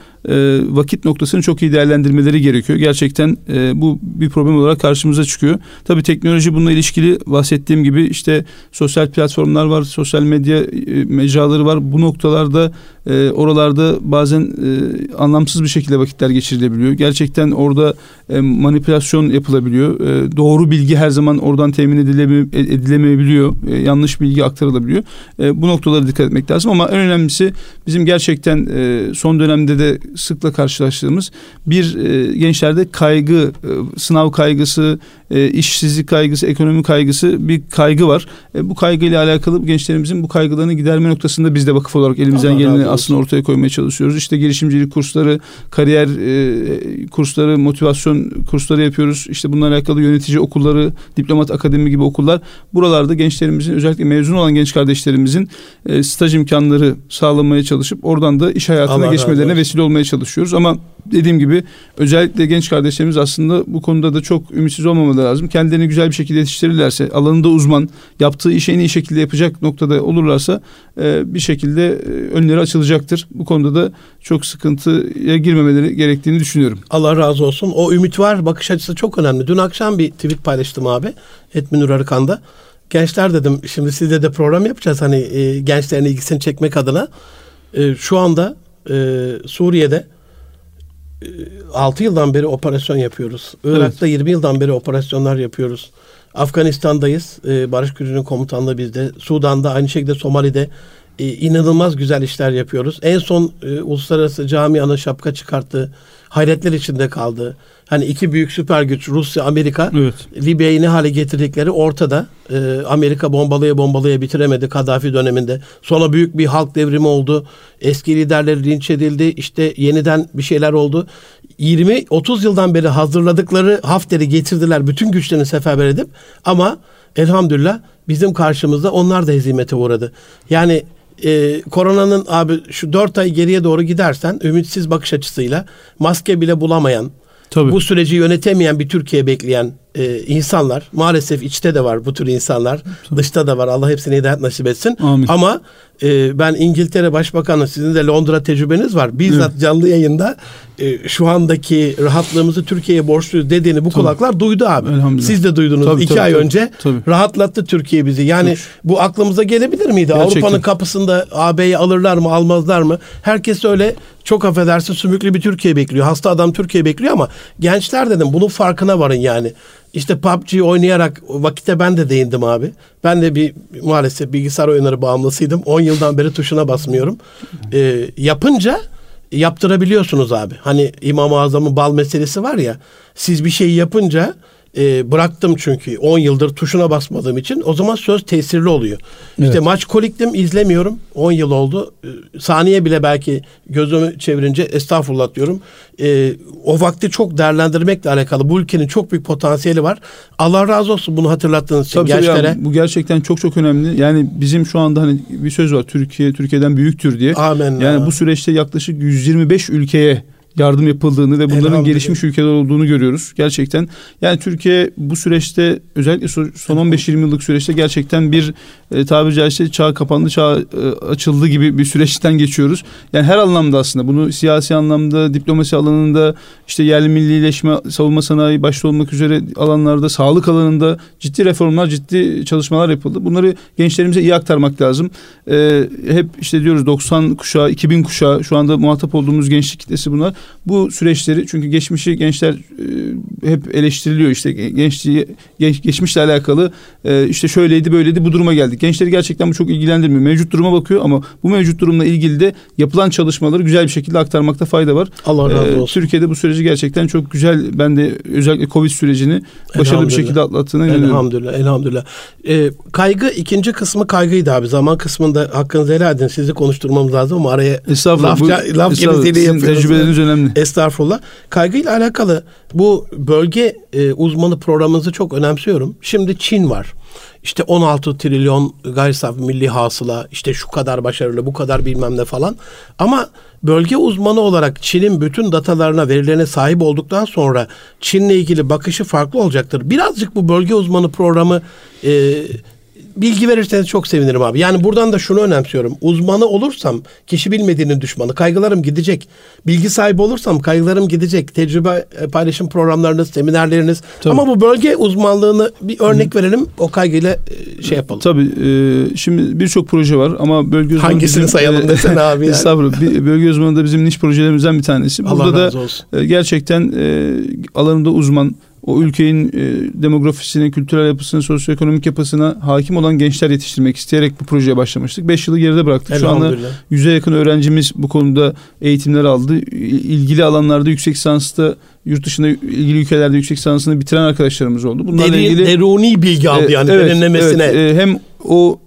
vakit noktasını çok iyi değerlendirmeleri gerekiyor. Gerçekten bu bir problem olarak karşımıza çıkıyor. Tabii teknoloji bununla ilişkili bahsettiğim gibi işte sosyal platformlar var, sosyal medya e, mecraları var. Bu noktalarda e, oralarda bazen e, anlamsız bir şekilde vakitler geçirilebiliyor. Gerçekten orada e, manipülasyon yapılabiliyor. E, doğru bilgi her zaman oradan temin edileme, edilemeyebiliyor. E, yanlış bilgi aktarılabiliyor. E, bu noktalara dikkat etmek lazım ama en önemlisi bizim gerçekten e, son dönemde de sıkla karşılaştığımız bir e, gençlerde kaygı, e, sınav kaygısı, e, işsizlik kaygısı, ekonomi kaygısı bir kaygı var. E, bu kaygıyla alakalı gençlerimizin bu kaygılarını giderme noktasında biz de vakıf olarak elimizden geleni aslında ortaya koymaya çalışıyoruz. İşte girişimcilik kursları, kariyer e, kursları, motivasyon kursları yapıyoruz. İşte bunlarla alakalı yönetici okulları, diplomat akademi gibi okullar. Buralarda gençlerimizin özellikle mezun olan genç kardeşlerimizin e, staj imkanları sağlamaya çalışıp oradan da iş hayatına Allah geçmelerine vesile olmaya çalışıyoruz. Ama dediğim gibi özellikle genç kardeşlerimiz aslında bu konuda da çok ümitsiz olmamaları lazım. Kendilerini güzel bir şekilde yetiştirirlerse, alanında uzman, yaptığı işi en iyi şekilde yapacak noktada olurlarsa e, bir şekilde e, önleri açılacaktır. Bu konuda da çok sıkıntıya girmemeleri gerektiğini düşünüyorum. Allah razı olsun. O ümit var. Bakış açısı çok önemli. Dün akşam bir tweet paylaştım abi. Etminur Arıkan'da. Gençler dedim şimdi sizde de program yapacağız. Hani e, gençlerin ilgisini çekmek adına. E, şu anda e, Suriye'de 6 yıldan beri operasyon yapıyoruz. Irak'ta evet. 20 yıldan beri operasyonlar yapıyoruz. Afganistan'dayız. Ee, Barış Gücü'nün komutanlığı bizde. Sudan'da aynı şekilde Somali'de e, inanılmaz güzel işler yapıyoruz. En son e, uluslararası camianın şapka çıkarttığı hayretler içinde kaldı. Hani iki büyük süper güç Rusya, Amerika evet. Libya'yı ne hale getirdikleri ortada. Ee, Amerika bombalaya bombalaya bitiremedi Kaddafi döneminde. Sonra büyük bir halk devrimi oldu. Eski liderleri linç edildi. İşte yeniden bir şeyler oldu. 20-30 yıldan beri hazırladıkları Hafter'i getirdiler. Bütün güçlerini seferber edip ama elhamdülillah bizim karşımızda onlar da hezimete uğradı. Yani e, koronanın abi şu dört ay geriye doğru gidersen ümitsiz bakış açısıyla maske bile bulamayan, Tabii. bu süreci yönetemeyen bir Türkiye bekleyen e, insanlar maalesef içte de var bu tür insanlar Tabii. dışta da var. Allah hepsine hidayet nasip etsin. Amin. ama e, ben İngiltere Başbakanı sizin de Londra tecrübeniz var. Bizzat evet. canlı yayında e, şu andaki rahatlığımızı Türkiye'ye borçluyuz dediğini bu tabii. kulaklar duydu abi. Siz de duydunuz. Tabii, iki tabii, ay tabii, önce tabii. rahatlattı Türkiye bizi. Yani tabii. bu aklımıza gelebilir miydi? Avrupa'nın kapısında AB'yi alırlar mı almazlar mı? Herkes öyle çok affedersin sümüklü bir Türkiye bekliyor. Hasta adam Türkiye bekliyor ama gençler dedim bunun farkına varın yani işte PUBG oynayarak vakite ben de değindim abi. Ben de bir maalesef bilgisayar oyunları bağımlısıydım. 10 yıldan beri tuşuna basmıyorum. Ee, yapınca yaptırabiliyorsunuz abi. Hani İmam-ı Azam'ın bal meselesi var ya. Siz bir şey yapınca e, bıraktım çünkü 10 yıldır tuşuna basmadığım için o zaman söz tesirli oluyor. Evet. İşte maç koliktim izlemiyorum. 10 yıl oldu. E, saniye bile belki gözümü çevirince estağfurullah diyorum. E, o vakti çok değerlendirmekle alakalı. Bu ülkenin çok büyük potansiyeli var. Allah razı olsun bunu hatırlattığınız için tabii gençlere. Ya, bu gerçekten çok çok önemli. Yani bizim şu anda hani bir söz var. Türkiye Türkiye'den büyüktür diye. Amen. Yani ya. bu süreçte yaklaşık 125 ülkeye yardım yapıldığını ve bunların gelişmiş ülkeler olduğunu görüyoruz. Gerçekten yani Türkiye bu süreçte özellikle son 15-20 yıllık süreçte gerçekten bir e, tabiri caizse çağ kapandı, çağ e, açıldı gibi bir süreçten geçiyoruz. Yani her anlamda aslında bunu siyasi anlamda, diplomasi alanında, işte yerli millileşme, savunma sanayi başta olmak üzere alanlarda, sağlık alanında ciddi reformlar, ciddi çalışmalar yapıldı. Bunları gençlerimize iyi aktarmak lazım. Ee, hep işte diyoruz 90 kuşağı, 2000 kuşağı şu anda muhatap olduğumuz gençlik kitlesi bunlar. Bu süreçleri çünkü geçmişi gençler e, hep eleştiriliyor işte gençliği genç, geçmişle alakalı e, işte şöyleydi böyleydi bu duruma geldik. Gençleri gerçekten bu çok ilgilendirmiyor. Mevcut duruma bakıyor ama bu mevcut durumla ilgili de yapılan çalışmaları güzel bir şekilde aktarmakta fayda var. Allah razı ee, olsun. Türkiye'de bu süreci gerçekten çok güzel ben de özellikle Covid sürecini başarılı bir şekilde atlattığına inanıyorum. Elhamdülillah, elhamdülillah. Ee, kaygı ikinci kısmı kaygıydı abi. Zaman kısmında hakkınızı helal edin. Sizi konuşturmamız lazım ama araya laf, bu, laf gibi yapıyoruz. Tecrübeleriniz önemli. Estağfurullah. Kaygıyla alakalı bu bölge e, uzmanı programınızı çok önemsiyorum. Şimdi Çin var. İşte 16 trilyon gayri safi milli hasıla, işte şu kadar başarılı, bu kadar bilmem ne falan. Ama bölge uzmanı olarak Çin'in bütün datalarına, verilerine sahip olduktan sonra Çin'le ilgili bakışı farklı olacaktır. Birazcık bu bölge uzmanı programı e, bilgi verirseniz çok sevinirim abi. Yani buradan da şunu önemsiyorum. Uzmanı olursam kişi bilmediğinin düşmanı. Kaygılarım gidecek. Bilgi sahibi olursam kaygılarım gidecek. Tecrübe e, paylaşım programlarınız, seminerleriniz. Tabii. Ama bu bölge uzmanlığını bir örnek Hı. verelim. O kaygıyla e, şey yapalım. Tabii. E, şimdi birçok proje var ama bölge uzmanı Hangisini bizim, sayalım e, desene abi yani. Estağfurullah. bölge uzmanı da bizim niş projelerimizden bir tanesi. Burada Allah razı olsun. da gerçekten e, alanında uzman o ülkenin e, demografisine, kültürel yapısına, sosyoekonomik yapısına hakim olan gençler yetiştirmek isteyerek bu projeye başlamıştık. Beş yılı geride bıraktık. Şu anda yüze yakın öğrencimiz bu konuda eğitimler aldı. İlgili alanlarda yüksek lisansta yurt dışında ilgili ülkelerde yüksek lisansını bitiren arkadaşlarımız oldu. Bunlarla Deri, ilgili deruni bilgi aldı e, yani evet, derinlemesine. Evet, e, hem o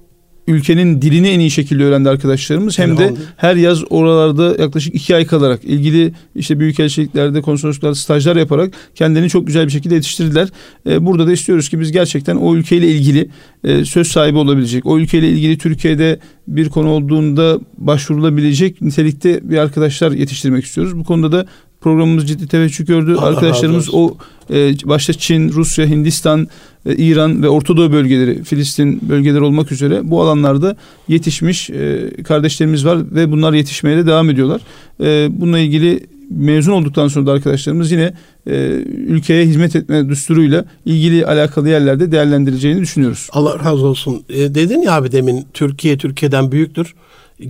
ülkenin dilini en iyi şekilde öğrendi arkadaşlarımız. Hem de her yaz oralarda yaklaşık iki ay kalarak ilgili işte büyükelçiliklerde, konsolosluklarda stajlar yaparak kendilerini çok güzel bir şekilde yetiştirdiler. Ee, burada da istiyoruz ki biz gerçekten o ülkeyle ilgili e, söz sahibi olabilecek, o ülkeyle ilgili Türkiye'de bir konu olduğunda başvurulabilecek nitelikte bir arkadaşlar yetiştirmek istiyoruz. Bu konuda da programımız ciddi teveccüh gördü. Allah Arkadaşlarımız o e, başta Çin, Rusya, Hindistan, e, İran ve Orta Doğu bölgeleri, Filistin bölgeleri olmak üzere bu alanlarda yetişmiş e, kardeşlerimiz var ve bunlar yetişmeye de devam ediyorlar. E, bununla ilgili mezun olduktan sonra da arkadaşlarımız yine e, ülkeye hizmet etme düsturuyla ilgili alakalı yerlerde değerlendireceğini düşünüyoruz. Allah razı olsun. E, dedin ya abi demin Türkiye Türkiye'den büyüktür.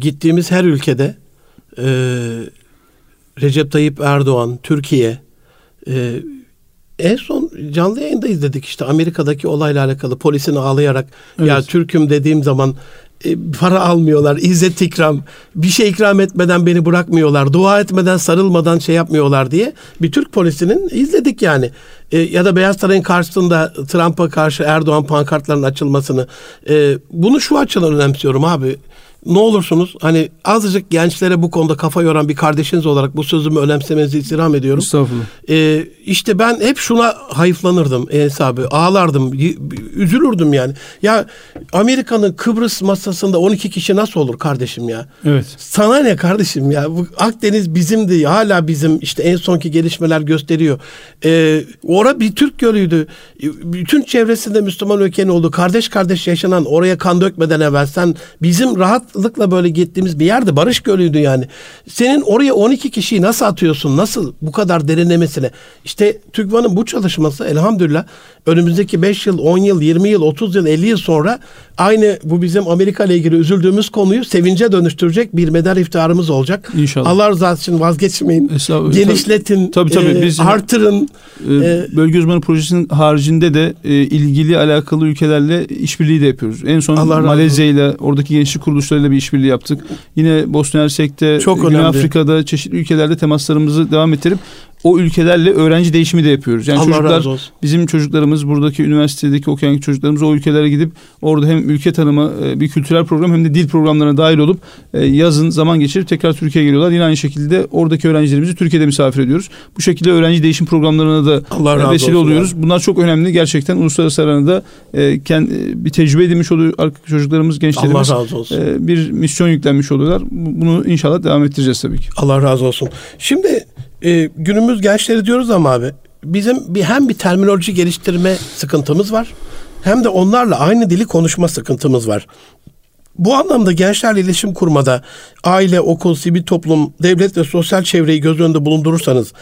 Gittiğimiz her ülkede e, Recep Tayyip Erdoğan, Türkiye e, en son canlı yayında izledik işte Amerika'daki olayla alakalı polisin ağlayarak evet. ya Türk'üm dediğim zaman e, para almıyorlar, izzet ikram, bir şey ikram etmeden beni bırakmıyorlar, dua etmeden sarılmadan şey yapmıyorlar diye bir Türk polisinin izledik yani. E, ya da Beyaz Saray'ın karşısında Trump'a karşı Erdoğan pankartlarının açılmasını. E, bunu şu açıdan önemsiyorum abi ne olursunuz hani azıcık gençlere bu konuda kafa yoran bir kardeşiniz olarak bu sözümü önemsemenizi istirham ediyorum. Estağfurullah. Ee, işte ben hep şuna hayıflanırdım Enes abi. Ağlardım, üzülürdüm yani. Ya Amerika'nın Kıbrıs masasında 12 kişi nasıl olur kardeşim ya? Evet. Sana ne kardeşim ya? Bu Akdeniz bizimdi. Hala bizim işte en sonki gelişmeler gösteriyor. Ee, ora bir Türk gölüydü. Bütün çevresinde Müslüman ülkenin oldu. Kardeş kardeş yaşanan oraya kan dökmeden evvel sen bizim rahat rahatlıkla böyle gittiğimiz bir yerde Barış Gölü'ydü yani. Senin oraya 12 kişiyi nasıl atıyorsun? Nasıl bu kadar derinlemesine? İşte TÜGVA'nın bu çalışması elhamdülillah önümüzdeki 5 yıl, 10 yıl, 20 yıl, 30 yıl, 50 yıl sonra aynı bu bizim Amerika ile ilgili üzüldüğümüz konuyu sevince dönüştürecek bir medar iftarımız olacak. İnşallah. Allah rızası için vazgeçmeyin. Genişletin, tabii, tabii, e, biz, artırın. E, e, Bölge uzmanı projesinin haricinde de e, ilgili alakalı ülkelerle işbirliği de yapıyoruz. En son Malezya ile oradaki gençlik kuruluşlarıyla bir işbirliği yaptık. Yine Bosna Hersek'te, Güney Afrika'da çeşitli ülkelerde temaslarımızı devam ettirip o ülkelerle öğrenci değişimi de yapıyoruz. Yani Allah çocuklar bizim çocuklarımız buradaki üniversitedeki okuyan çocuklarımız o ülkelere gidip orada hem ülke tanımı e, bir kültürel program hem de dil programlarına dahil olup e, yazın zaman geçirip tekrar Türkiye'ye geliyorlar. Yine aynı şekilde oradaki öğrencilerimizi Türkiye'de misafir ediyoruz. Bu şekilde öğrenci değişim programlarına da Allah e, vesile oluyoruz. Abi. Bunlar çok önemli. Gerçekten uluslararası arenada bir tecrübe edinmiş oluyor çocuklarımız, gençlerimiz. Allah razı olsun. Bir misyon yüklenmiş oluyorlar. Bunu inşallah devam ettireceğiz tabii ki. Allah razı olsun. Şimdi e, günümüz gençleri diyoruz ama abi bizim bir hem bir terminoloji geliştirme sıkıntımız var hem de onlarla aynı dili konuşma sıkıntımız var. Bu anlamda gençlerle iletişim kurmada aile, okul, sivil toplum, devlet ve sosyal çevreyi göz önünde bulundurursanız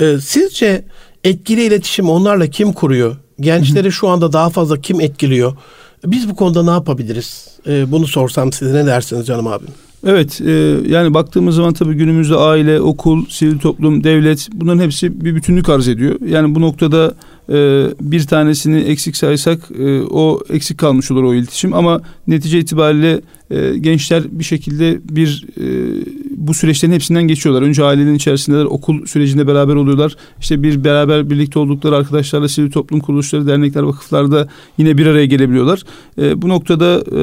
e, sizce etkili iletişim onlarla kim kuruyor? Gençleri şu anda daha fazla kim etkiliyor? Biz bu konuda ne yapabiliriz? E, bunu sorsam size ne dersiniz canım abim? Evet e, yani baktığımız zaman tabii günümüzde aile, okul, sivil toplum, devlet bunların hepsi bir bütünlük arz ediyor. Yani bu noktada e, bir tanesini eksik saysak e, o eksik kalmış olur o iletişim ama netice itibariyle e, gençler bir şekilde bir e, bu süreçlerin hepsinden geçiyorlar. Önce ailenin içerisindeler, okul sürecinde beraber oluyorlar. İşte bir beraber birlikte oldukları arkadaşlarla sivil toplum kuruluşları, dernekler, vakıflarda yine bir araya gelebiliyorlar. E, bu noktada e,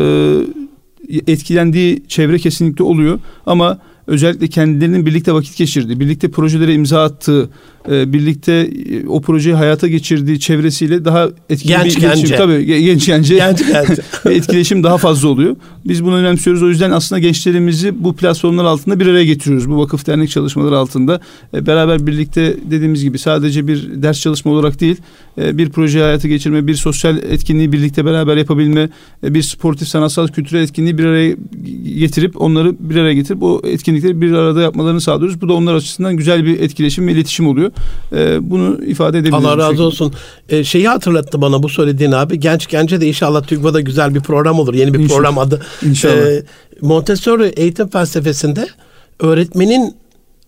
etkilendiği çevre kesinlikle oluyor. Ama özellikle kendilerinin birlikte vakit geçirdiği, birlikte projelere imza attığı, e, birlikte e, o projeyi hayata geçirdiği çevresiyle daha etkili genç bir iletişim. Tabii genç gence. Genç gence. etkileşim daha fazla oluyor. Biz bunu önemsiyoruz. O yüzden aslında gençlerimizi bu platformlar altında bir araya getiriyoruz. Bu vakıf dernek çalışmaları altında. E, beraber birlikte dediğimiz gibi sadece bir ders çalışma olarak değil, bir proje hayata geçirme, bir sosyal etkinliği birlikte beraber yapabilme, bir sportif, sanatsal, kültürel etkinliği bir araya getirip onları bir araya getirip o etkinlikleri bir arada yapmalarını sağlıyoruz. Bu da onlar açısından güzel bir etkileşim ve iletişim oluyor. E, bunu ifade edebilirim. Allah razı olsun. E, şeyi hatırlattı bana bu söylediğin abi. Genç Gence de inşallah TÜGVA'da güzel bir program olur. Yeni bir inşallah. program adı. İnşallah. E, Montessori eğitim felsefesinde öğretmenin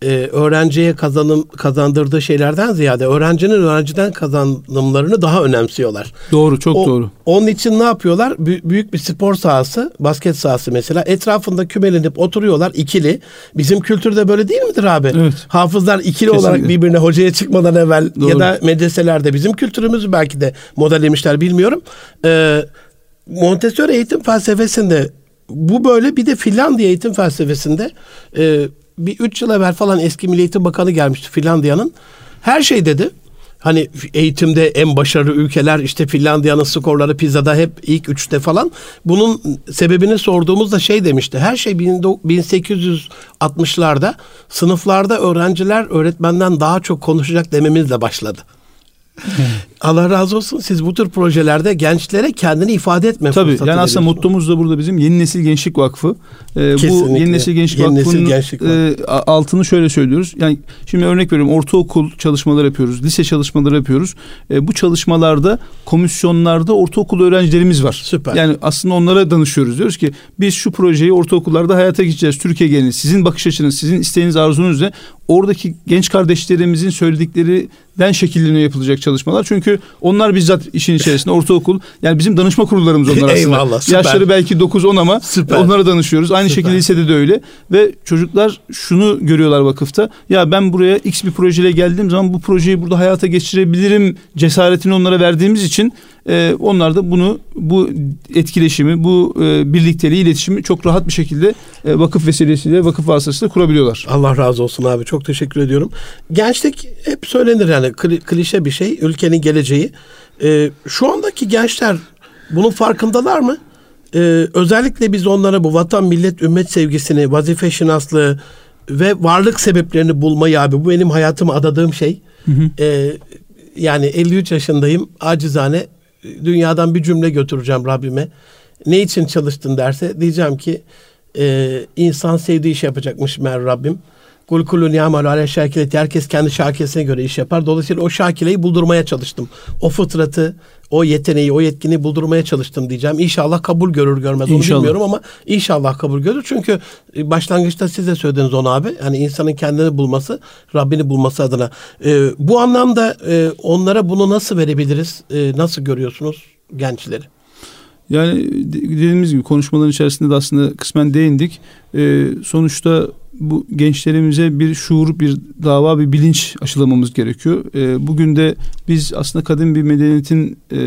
e, öğrenciye kazanım kazandırdığı şeylerden ziyade öğrencinin öğrenciden kazanımlarını daha önemsiyorlar. Doğru, çok o, doğru. Onun için ne yapıyorlar? B- büyük bir spor sahası, basket sahası mesela. Etrafında kümelenip oturuyorlar ikili. Bizim kültürde böyle değil midir abi? Evet. Hafızlar ikili Kesinlikle. olarak birbirine hocaya çıkmadan evvel doğru. ya da medreselerde bizim kültürümüzü belki de modellemişler bilmiyorum. Ee, Montessori eğitim felsefesinde bu böyle bir de Finlandiya eğitim felsefesinde e, bir üç yıl evvel falan eski Milli Eğitim Bakanı gelmişti Finlandiya'nın. Her şey dedi. Hani eğitimde en başarılı ülkeler işte Finlandiya'nın skorları pizzada hep ilk üçte falan. Bunun sebebini sorduğumuzda şey demişti. Her şey 1860'larda sınıflarda öğrenciler öğretmenden daha çok konuşacak dememizle başladı. Allah razı olsun. Siz bu tür projelerde gençlere kendini ifade etme Tabii yani aslında mottomuz da burada bizim Yeni Nesil Gençlik Vakfı. Ee, bu Yeni Nesil Gençlik Yeni Vakfı'nın nesil gençlik e, altını şöyle söylüyoruz. Yani şimdi örnek veriyorum ortaokul çalışmaları yapıyoruz. Lise çalışmaları yapıyoruz. E, bu çalışmalarda komisyonlarda ortaokul öğrencilerimiz var. Süper. Yani aslında onlara danışıyoruz. Diyoruz ki biz şu projeyi ortaokullarda hayata geçireceğiz. Türkiye genelinde sizin bakış açınız, sizin isteğiniz, arzunuz ne? Oradaki genç kardeşlerimizin söylediklerinden şekilleniyor yapılacak çalışmalar. Çünkü onlar bizzat işin içerisinde ortaokul yani bizim danışma kurullarımız onlar aslında. Eyvallah, süper. Yaşları belki 9-10 ama süper. onlara danışıyoruz. Aynı süper. şekilde lisede de öyle ve çocuklar şunu görüyorlar vakıfta. Ya ben buraya X bir projeyle geldiğim zaman bu projeyi burada hayata geçirebilirim cesaretini onlara verdiğimiz için e, onlar da bunu bu etkileşimi, bu e, birlikteliği, iletişimi çok rahat bir şekilde e, vakıf vesilesiyle, vakıf vasıtasıyla kurabiliyorlar. Allah razı olsun abi. Çok teşekkür ediyorum. Gençlik hep söylenir yani klişe bir şey. Ülkenin geleceği. E, şu andaki gençler bunun farkındalar mı? Ee, özellikle biz onlara bu vatan, millet, ümmet sevgisini, vazife şinaslığı ve varlık sebeplerini bulmayı abi bu benim hayatıma adadığım şey. Hı hı. Ee, yani 53 yaşındayım. Acizane dünyadan bir cümle götüreceğim Rabbime. Ne için çalıştın derse diyeceğim ki e, insan sevdiği iş yapacakmış mer Rabbim. Kul kulun yamalu ale şakileti. Herkes kendi şakilesine göre iş yapar. Dolayısıyla o şakileyi buldurmaya çalıştım. O fıtratı, o yeteneği, o yetkini buldurmaya çalıştım diyeceğim. İnşallah kabul görür görmez onu inşallah. bilmiyorum ama inşallah kabul görür. Çünkü e, başlangıçta siz de söylediniz onu abi. Hani insanın kendini bulması, Rabbini bulması adına. Ee, bu anlamda e, onlara bunu nasıl verebiliriz? E, nasıl görüyorsunuz gençleri? Yani dediğimiz gibi konuşmaların içerisinde de aslında kısmen değindik. Ee, sonuçta bu gençlerimize bir şuur, bir dava, bir bilinç aşılamamız gerekiyor. E, bugün de biz aslında kadın bir medeniyetin e,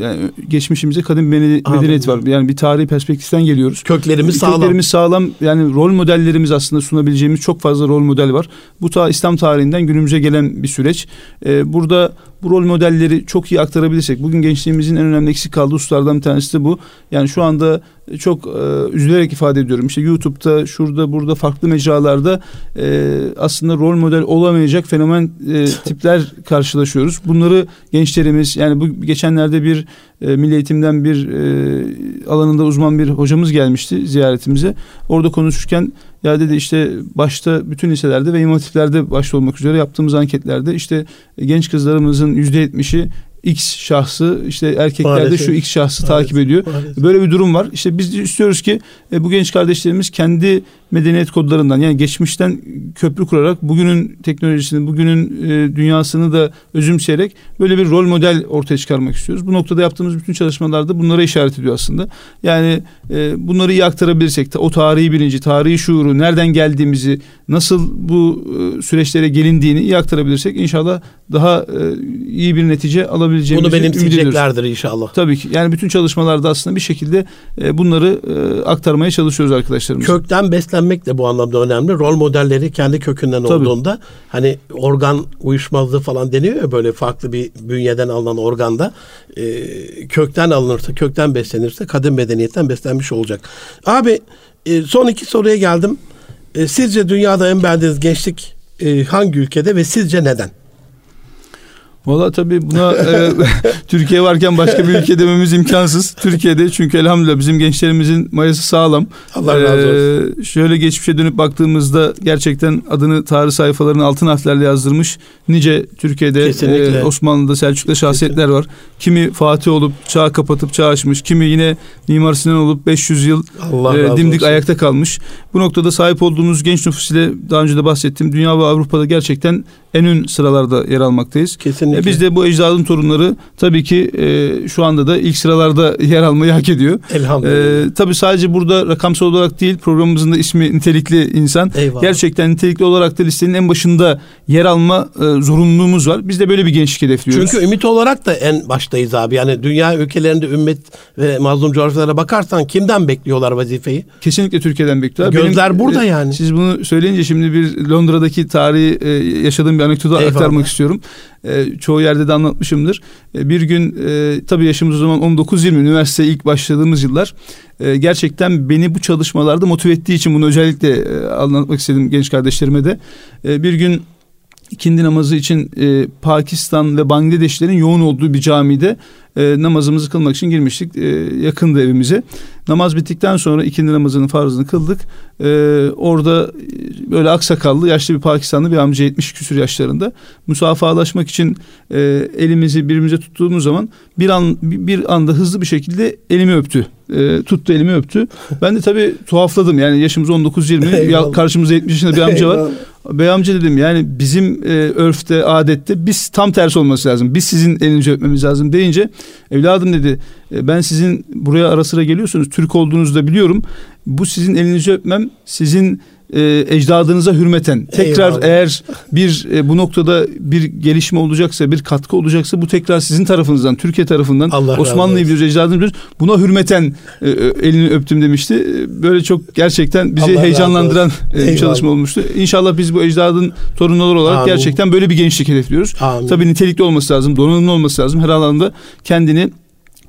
yani geçmişimize kadın bir medeniyet var. Yani bir tarihi perspektiften geliyoruz. Köklerimiz sağlam. Köklerimiz sağlam. Yani rol modellerimiz aslında sunabileceğimiz çok fazla rol model var. Bu ta İslam tarihinden günümüze gelen bir süreç. E, burada bu rol modelleri çok iyi aktarabilirsek bugün gençliğimizin en önemli eksik kaldığı hususlardan bir tanesi de bu. Yani şu anda çok e, üzülerek ifade ediyorum. İşte YouTube'da, şurada, burada farklı mecralarda e, aslında rol model olamayacak fenomen e, tipler karşılaşıyoruz. Bunları gençlerimiz yani bu geçenlerde bir e, Milli Eğitim'den bir e, alanında uzman bir hocamız gelmişti ziyaretimize. Orada konuşurken ya dedi işte başta bütün liselerde ve imam başta olmak üzere yaptığımız anketlerde işte genç kızlarımızın yüzde yetmişi X şahsı işte erkeklerde Maalesef. şu X şahsı Maalesef. takip ediyor. Maalesef. Böyle bir durum var. İşte biz istiyoruz ki e, bu genç kardeşlerimiz kendi medeniyet kodlarından yani geçmişten köprü kurarak bugünün teknolojisini, bugünün e, dünyasını da özümseyerek böyle bir rol model ortaya çıkarmak istiyoruz. Bu noktada yaptığımız bütün çalışmalarda bunlara işaret ediyor aslında. Yani e, bunları iyi aktarabilirsek, o tarihi bilinci, tarihi şuuru, nereden geldiğimizi, nasıl bu e, süreçlere gelindiğini iyi aktarabilirsek inşallah daha e, iyi bir netice alabileceğimizi Bunu benimseyeceklerdir inşallah. Tabii ki. Yani bütün çalışmalarda aslında bir şekilde e, bunları e, aktarmaya çalışıyoruz arkadaşlarımız. Kökten beslenmek de bu anlamda önemli. Rol modelleri kendi kökünden Tabii. olduğunda hani organ uyuşmazlığı falan deniyor ya böyle farklı bir bünyeden alınan organda e, kökten alınırsa, kökten beslenirse kadın medeniyetten beslenmiş olacak. Abi e, son iki soruya geldim. E, sizce dünyada en beğendiğiniz gençlik e, hangi ülkede ve sizce neden? Valla tabii buna e, Türkiye varken başka bir ülke dememiz imkansız. Türkiye'de çünkü elhamdülillah bizim gençlerimizin mayası sağlam. Allah razı olsun. Ee, şöyle geçmişe dönüp baktığımızda gerçekten adını tarih sayfalarının altın harflerle yazdırmış nice Türkiye'de e, Osmanlı'da Selçuk'ta şahsiyetler var. Kimi Fatih olup çağ kapatıp çağ açmış. Kimi yine Mimar Sinan olup 500 yıl Allah e, dimdik olsun. ayakta kalmış. Bu noktada sahip olduğumuz genç nüfus ile daha önce de bahsettim. Dünya ve Avrupa'da gerçekten en ön sıralarda yer almaktayız. Kesinlikle. E biz de bu ecdadın torunları tabii ki e, şu anda da ilk sıralarda yer almayı hak ediyor. Elhamdülillah. E, tabii sadece burada rakamsal olarak değil programımızın da ismi nitelikli insan. Eyvallah. Gerçekten nitelikli olarak da listenin en başında yer alma e, zorunluluğumuz var. Biz de böyle bir gençlik hedefliyoruz. Çünkü ümit olarak da en baştayız abi. Yani dünya ülkelerinde ümmet ve mazlum coğrafyalara bakarsan kimden bekliyorlar vazifeyi? Kesinlikle Türkiye'den bekliyorlar. Gözler Benim, burada yani. Siz bunu söyleyince şimdi bir Londra'daki tarihi e, yaşadığım bir anekdotu aktarmak istiyorum. E, çoğu yerde de anlatmışımdır. E, bir gün e, tabii yaşımız o zaman 19-20 üniversiteye ilk başladığımız yıllar e, gerçekten beni bu çalışmalarda motive ettiği için bunu özellikle e, anlatmak istedim genç kardeşlerime de. E, bir gün ikindi namazı için e, Pakistan ve Bangladeşlerin yoğun olduğu bir camide e, namazımızı kılmak için girmiştik. E, yakındı evimize. Namaz bittikten sonra ikindi namazının farzını kıldık. E, orada e, böyle aksakallı yaşlı bir Pakistanlı bir amca 70 küsür yaşlarında musafahalaşmak için e, elimizi birbirimize tuttuğumuz zaman bir an bir anda hızlı bir şekilde elimi öptü. E, tuttu elimi öptü. Ben de tabii tuhafladım. Yani yaşımız 19-20 karşımızda 70 yaşında bir amca var. Bey amca dedim yani bizim e, örfte, adette biz tam tersi olması lazım. Biz sizin elinizi öpmemiz lazım deyince evladım dedi e, ben sizin buraya ara sıra geliyorsunuz. Türk olduğunuzu da biliyorum. Bu sizin elinizi öpmem sizin e, ecdadınıza hürmeten tekrar Eyvallah. eğer bir e, bu noktada bir gelişme olacaksa bir katkı olacaksa bu tekrar sizin tarafınızdan Türkiye tarafından Osmanlı'yı biliyoruz ecdadını biliyoruz buna hürmeten e, elini öptüm demişti. E, böyle çok gerçekten bizi Allah heyecanlandıran e, bir çalışma olmuştu. İnşallah biz bu ecdadın torunları olarak Amin. gerçekten böyle bir gençlik hedefliyoruz. Amin. Tabii nitelikli olması lazım, donanımlı olması lazım. Her alanda kendini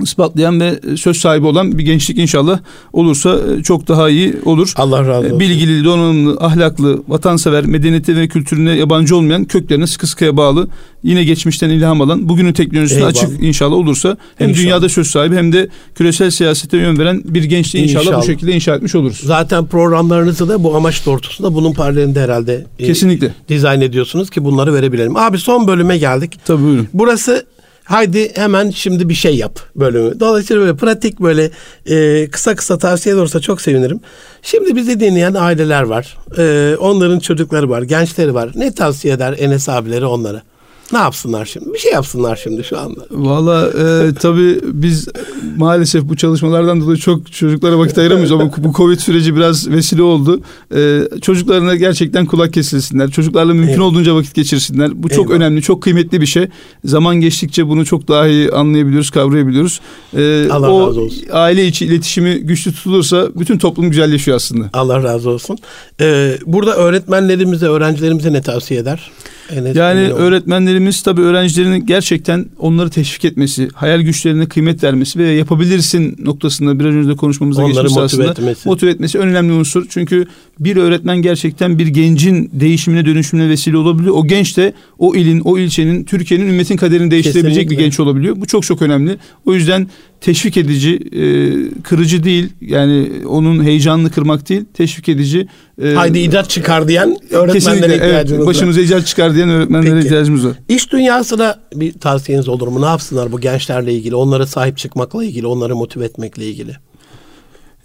ispatlayan ve söz sahibi olan bir gençlik inşallah olursa e, çok daha iyi olur. Allah razı olsun. Bilgili, donanımlı, ahlaklı, vatansever, medeniyeti ve kültürüne yabancı olmayan köklerine sıkı sıkıya bağlı yine geçmişten ilham alan bugünün teknolojisine Eyvallah. açık inşallah olursa hem inşallah. dünyada söz sahibi hem de küresel siyasete yön veren bir gençliği inşallah, inşallah bu şekilde inşa etmiş oluruz. Zaten programlarınızı da bu amaç doğrultusunda bunun paralelinde herhalde e, Kesinlikle. E, dizayn ediyorsunuz ki bunları verebilelim. Abi son bölüme geldik. Tabii buyurun. Burası haydi hemen şimdi bir şey yap bölümü. Dolayısıyla böyle pratik böyle e, kısa kısa tavsiye olursa çok sevinirim. Şimdi bizi dinleyen aileler var. E, onların çocukları var, gençleri var. Ne tavsiye eder Enes abileri onlara? Ne yapsınlar şimdi? Bir şey yapsınlar şimdi şu anda. Valla e, tabii biz maalesef bu çalışmalardan dolayı çok çocuklara vakit ayıramıyoruz ama bu Covid süreci biraz vesile oldu. E, çocuklarına gerçekten kulak kesilsinler. Çocuklarla mümkün evet. olduğunca vakit geçirsinler. Bu çok Eyvallah. önemli, çok kıymetli bir şey. Zaman geçtikçe bunu çok daha iyi anlayabiliyoruz, kavrayabiliyoruz. E, Allah o razı olsun. aile içi iletişimi güçlü tutulursa bütün toplum güzelleşiyor aslında. Allah razı olsun. Ee, burada öğretmenlerimize, öğrencilerimize ne tavsiye eder? Evet, yani öğretmenlerimiz tabii öğrencilerin gerçekten onları teşvik etmesi, hayal güçlerine kıymet vermesi ve yapabilirsin noktasında biraz önce de konuşmamızda onları geçmişti motive aslında. Etmesi. Motive etmesi önemli unsur. Çünkü bir öğretmen gerçekten bir gencin değişimine dönüşümüne vesile olabiliyor. O genç de o ilin, o ilçenin, Türkiye'nin, ümmetin kaderini değiştirebilecek Kesinlikle. bir genç olabiliyor. Bu çok çok önemli. O yüzden teşvik edici, e, kırıcı değil. Yani onun heyecanını kırmak değil, teşvik edici. E, Haydi icat çıkar diyen öğretmenlere ihtiyacımız evet, Başımıza icat çıkar diyen öğretmenlere Peki. ihtiyacımız var. İş dünyasına bir tavsiyeniz olur mu? Ne yapsınlar bu gençlerle ilgili? Onlara sahip çıkmakla ilgili, onları motive etmekle ilgili.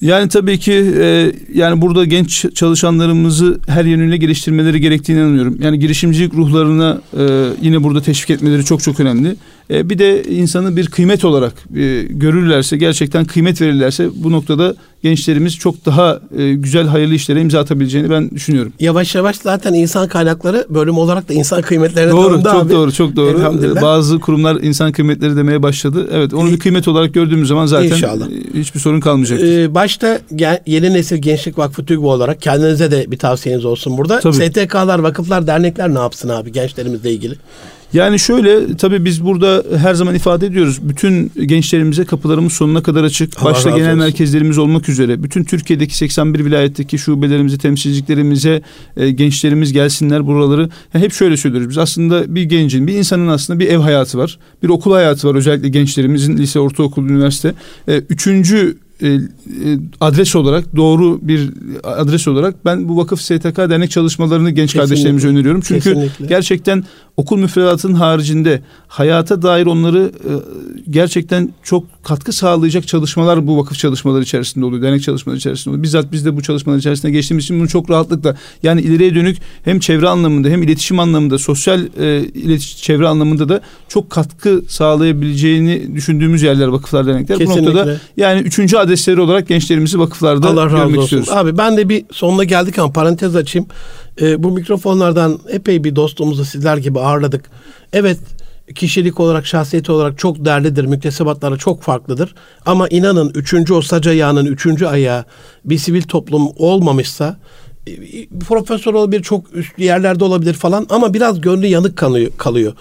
Yani tabii ki e, yani burada genç çalışanlarımızı her yönüyle geliştirmeleri gerektiğini inanıyorum. Yani girişimcilik ruhlarına e, yine burada teşvik etmeleri çok çok önemli. E, bir de insanı bir kıymet olarak e, görürlerse, gerçekten kıymet verirlerse bu noktada gençlerimiz çok daha e, güzel hayırlı işlere imza atabileceğini ben düşünüyorum. Yavaş yavaş zaten insan kaynakları bölüm olarak da insan kıymetlerine doğru, çok abi. doğru, çok doğru. Bazı kurumlar insan kıymetleri demeye başladı. Evet, onu bir kıymet olarak gördüğümüz zaman zaten İnşallah. hiçbir sorun kalmayacaktır. Ee, başta yeni nesil gençlik vakfı TÜGV olarak kendinize de bir tavsiyeniz olsun burada. Tabii. STK'lar, vakıflar, dernekler ne yapsın abi gençlerimizle ilgili? Yani şöyle tabii biz burada her zaman ifade ediyoruz. Bütün gençlerimize kapılarımız sonuna kadar açık. Allah Başta genel olsun. merkezlerimiz olmak üzere. Bütün Türkiye'deki 81 vilayetteki şubelerimize, temsilciliklerimize e, gençlerimiz gelsinler buraları. Yani hep şöyle söylüyoruz. Biz aslında bir gencin, bir insanın aslında bir ev hayatı var. Bir okul hayatı var özellikle gençlerimizin lise, ortaokul, üniversite. E, üçüncü e, e, adres olarak doğru bir adres olarak ben bu vakıf STK dernek çalışmalarını genç Kesinlikle. kardeşlerimize öneriyorum. Çünkü Kesinlikle. gerçekten okul müfredatının haricinde hayata dair onları e, gerçekten çok katkı sağlayacak çalışmalar bu vakıf çalışmaları içerisinde oluyor. Dernek çalışmaları içerisinde oluyor. Bizzat biz de bu çalışmalar içerisinde geçtiğimiz için bunu çok rahatlıkla yani ileriye dönük hem çevre anlamında hem iletişim anlamında sosyal e, iletişim çevre anlamında da çok katkı sağlayabileceğini düşündüğümüz yerler vakıflar dernekler. Kesinlikle. Bu noktada yani üçüncü adresleri olarak gençlerimizi vakıflarda Allah razı görmek olsun. istiyoruz. Abi ben de bir sonuna geldik ama parantez açayım. Ee, bu mikrofonlardan epey bir dostumuzu sizler gibi ağırladık. Evet kişilik olarak, şahsiyeti olarak çok değerlidir. Müktesebatları çok farklıdır. Ama inanın üçüncü o sac ayağının üçüncü ayağı bir sivil toplum olmamışsa profesör olabilir, çok üst yerlerde olabilir falan ama biraz gönlü yanık kalıyor. kalıyor.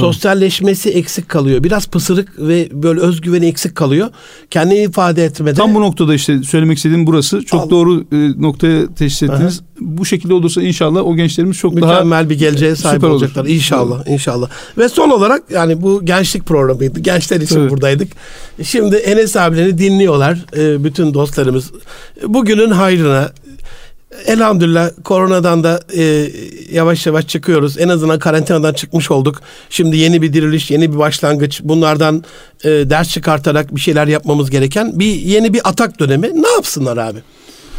Sosyalleşmesi eksik kalıyor. Biraz pısırık ve böyle özgüveni eksik kalıyor. Kendini ifade etmede. Tam bu noktada işte söylemek istediğim burası. Çok Al. doğru e, noktaya teşhis ettiniz. Aha. Bu şekilde olursa inşallah o gençlerimiz çok Mükemmel daha mükemmel bir geleceğe sahip olacaklar. Olur. İnşallah, evet. inşallah. Ve son olarak yani bu gençlik programıydı. Gençler için evet. buradaydık. Şimdi Enes abilerini dinliyorlar e, bütün dostlarımız. Bugünün hayrına Elhamdülillah koronadan da e, yavaş yavaş çıkıyoruz. En azından karantinadan çıkmış olduk. Şimdi yeni bir diriliş, yeni bir başlangıç. Bunlardan e, ders çıkartarak bir şeyler yapmamız gereken bir yeni bir atak dönemi. Ne yapsınlar abi?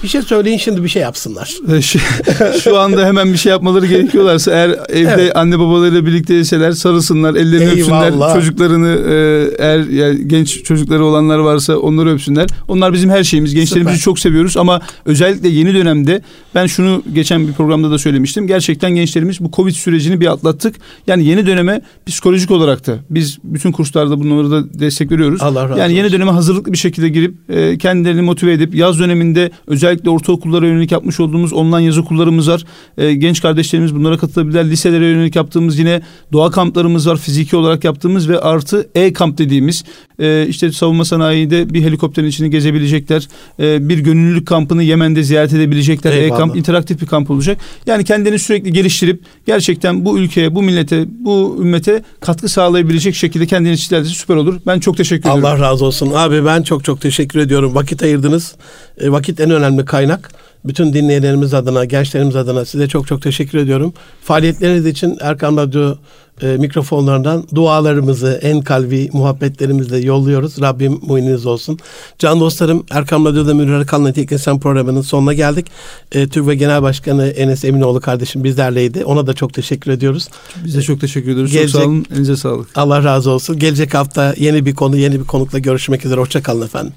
Bir şey söyleyin şimdi bir şey yapsınlar. E, şu, şu anda hemen bir şey yapmaları gerekiyorlarsa eğer evde evet. anne babalarıyla birlikteyseler sarılsınlar, ellerini Eyvallah. öpsünler. Çocuklarını e, eğer yani genç çocukları olanlar varsa onları öpsünler. Onlar bizim her şeyimiz. Gençlerimizi Süper. çok seviyoruz ama özellikle yeni dönemde ben şunu geçen bir programda da söylemiştim. Gerçekten gençlerimiz bu Covid sürecini bir atlattık. Yani yeni döneme psikolojik olarak da biz bütün kurslarda bunları da destek veriyoruz. Allah razı yani yeni döneme hazırlıklı bir şekilde girip e, kendilerini motive edip yaz döneminde özellikle özellikle ortaokullara yönelik yapmış olduğumuz online yazı okullarımız var. E, genç kardeşlerimiz bunlara katılabilirler. Liselere yönelik yaptığımız yine doğa kamplarımız var. Fiziki olarak yaptığımız ve artı e-kamp dediğimiz e, işte savunma sanayide bir helikopterin içini gezebilecekler. E, bir gönüllülük kampını Yemen'de ziyaret edebilecekler. E-kamp interaktif bir kamp olacak. Yani kendini sürekli geliştirip gerçekten bu ülkeye, bu millete, bu ümmete katkı sağlayabilecek şekilde kendini yetiştirirse süper olur. Ben çok teşekkür ederim. Allah razı olsun. Abi ben çok çok teşekkür ediyorum. Vakit ayırdınız. E, vakit en önemli kaynak. Bütün dinleyenlerimiz adına, gençlerimiz adına size çok çok teşekkür ediyorum. Faaliyetleriniz için Erkan Radyo e, mikrofonlarından dualarımızı, en kalbi muhabbetlerimizle yolluyoruz. Rabbim muininiz olsun. Can dostlarım Erkam Radyo'da Münir Arıkan'la Teknisyen programının sonuna geldik. E, TÜRVE Genel Başkanı Enes Eminoğlu kardeşim bizlerleydi. Ona da çok teşekkür ediyoruz. Biz de çok teşekkür ediyoruz. Gelecek, çok sağ olun. Elinize sağlık. Allah razı olsun. Gelecek hafta yeni bir konu, yeni bir konukla görüşmek üzere. Hoşçakalın efendim.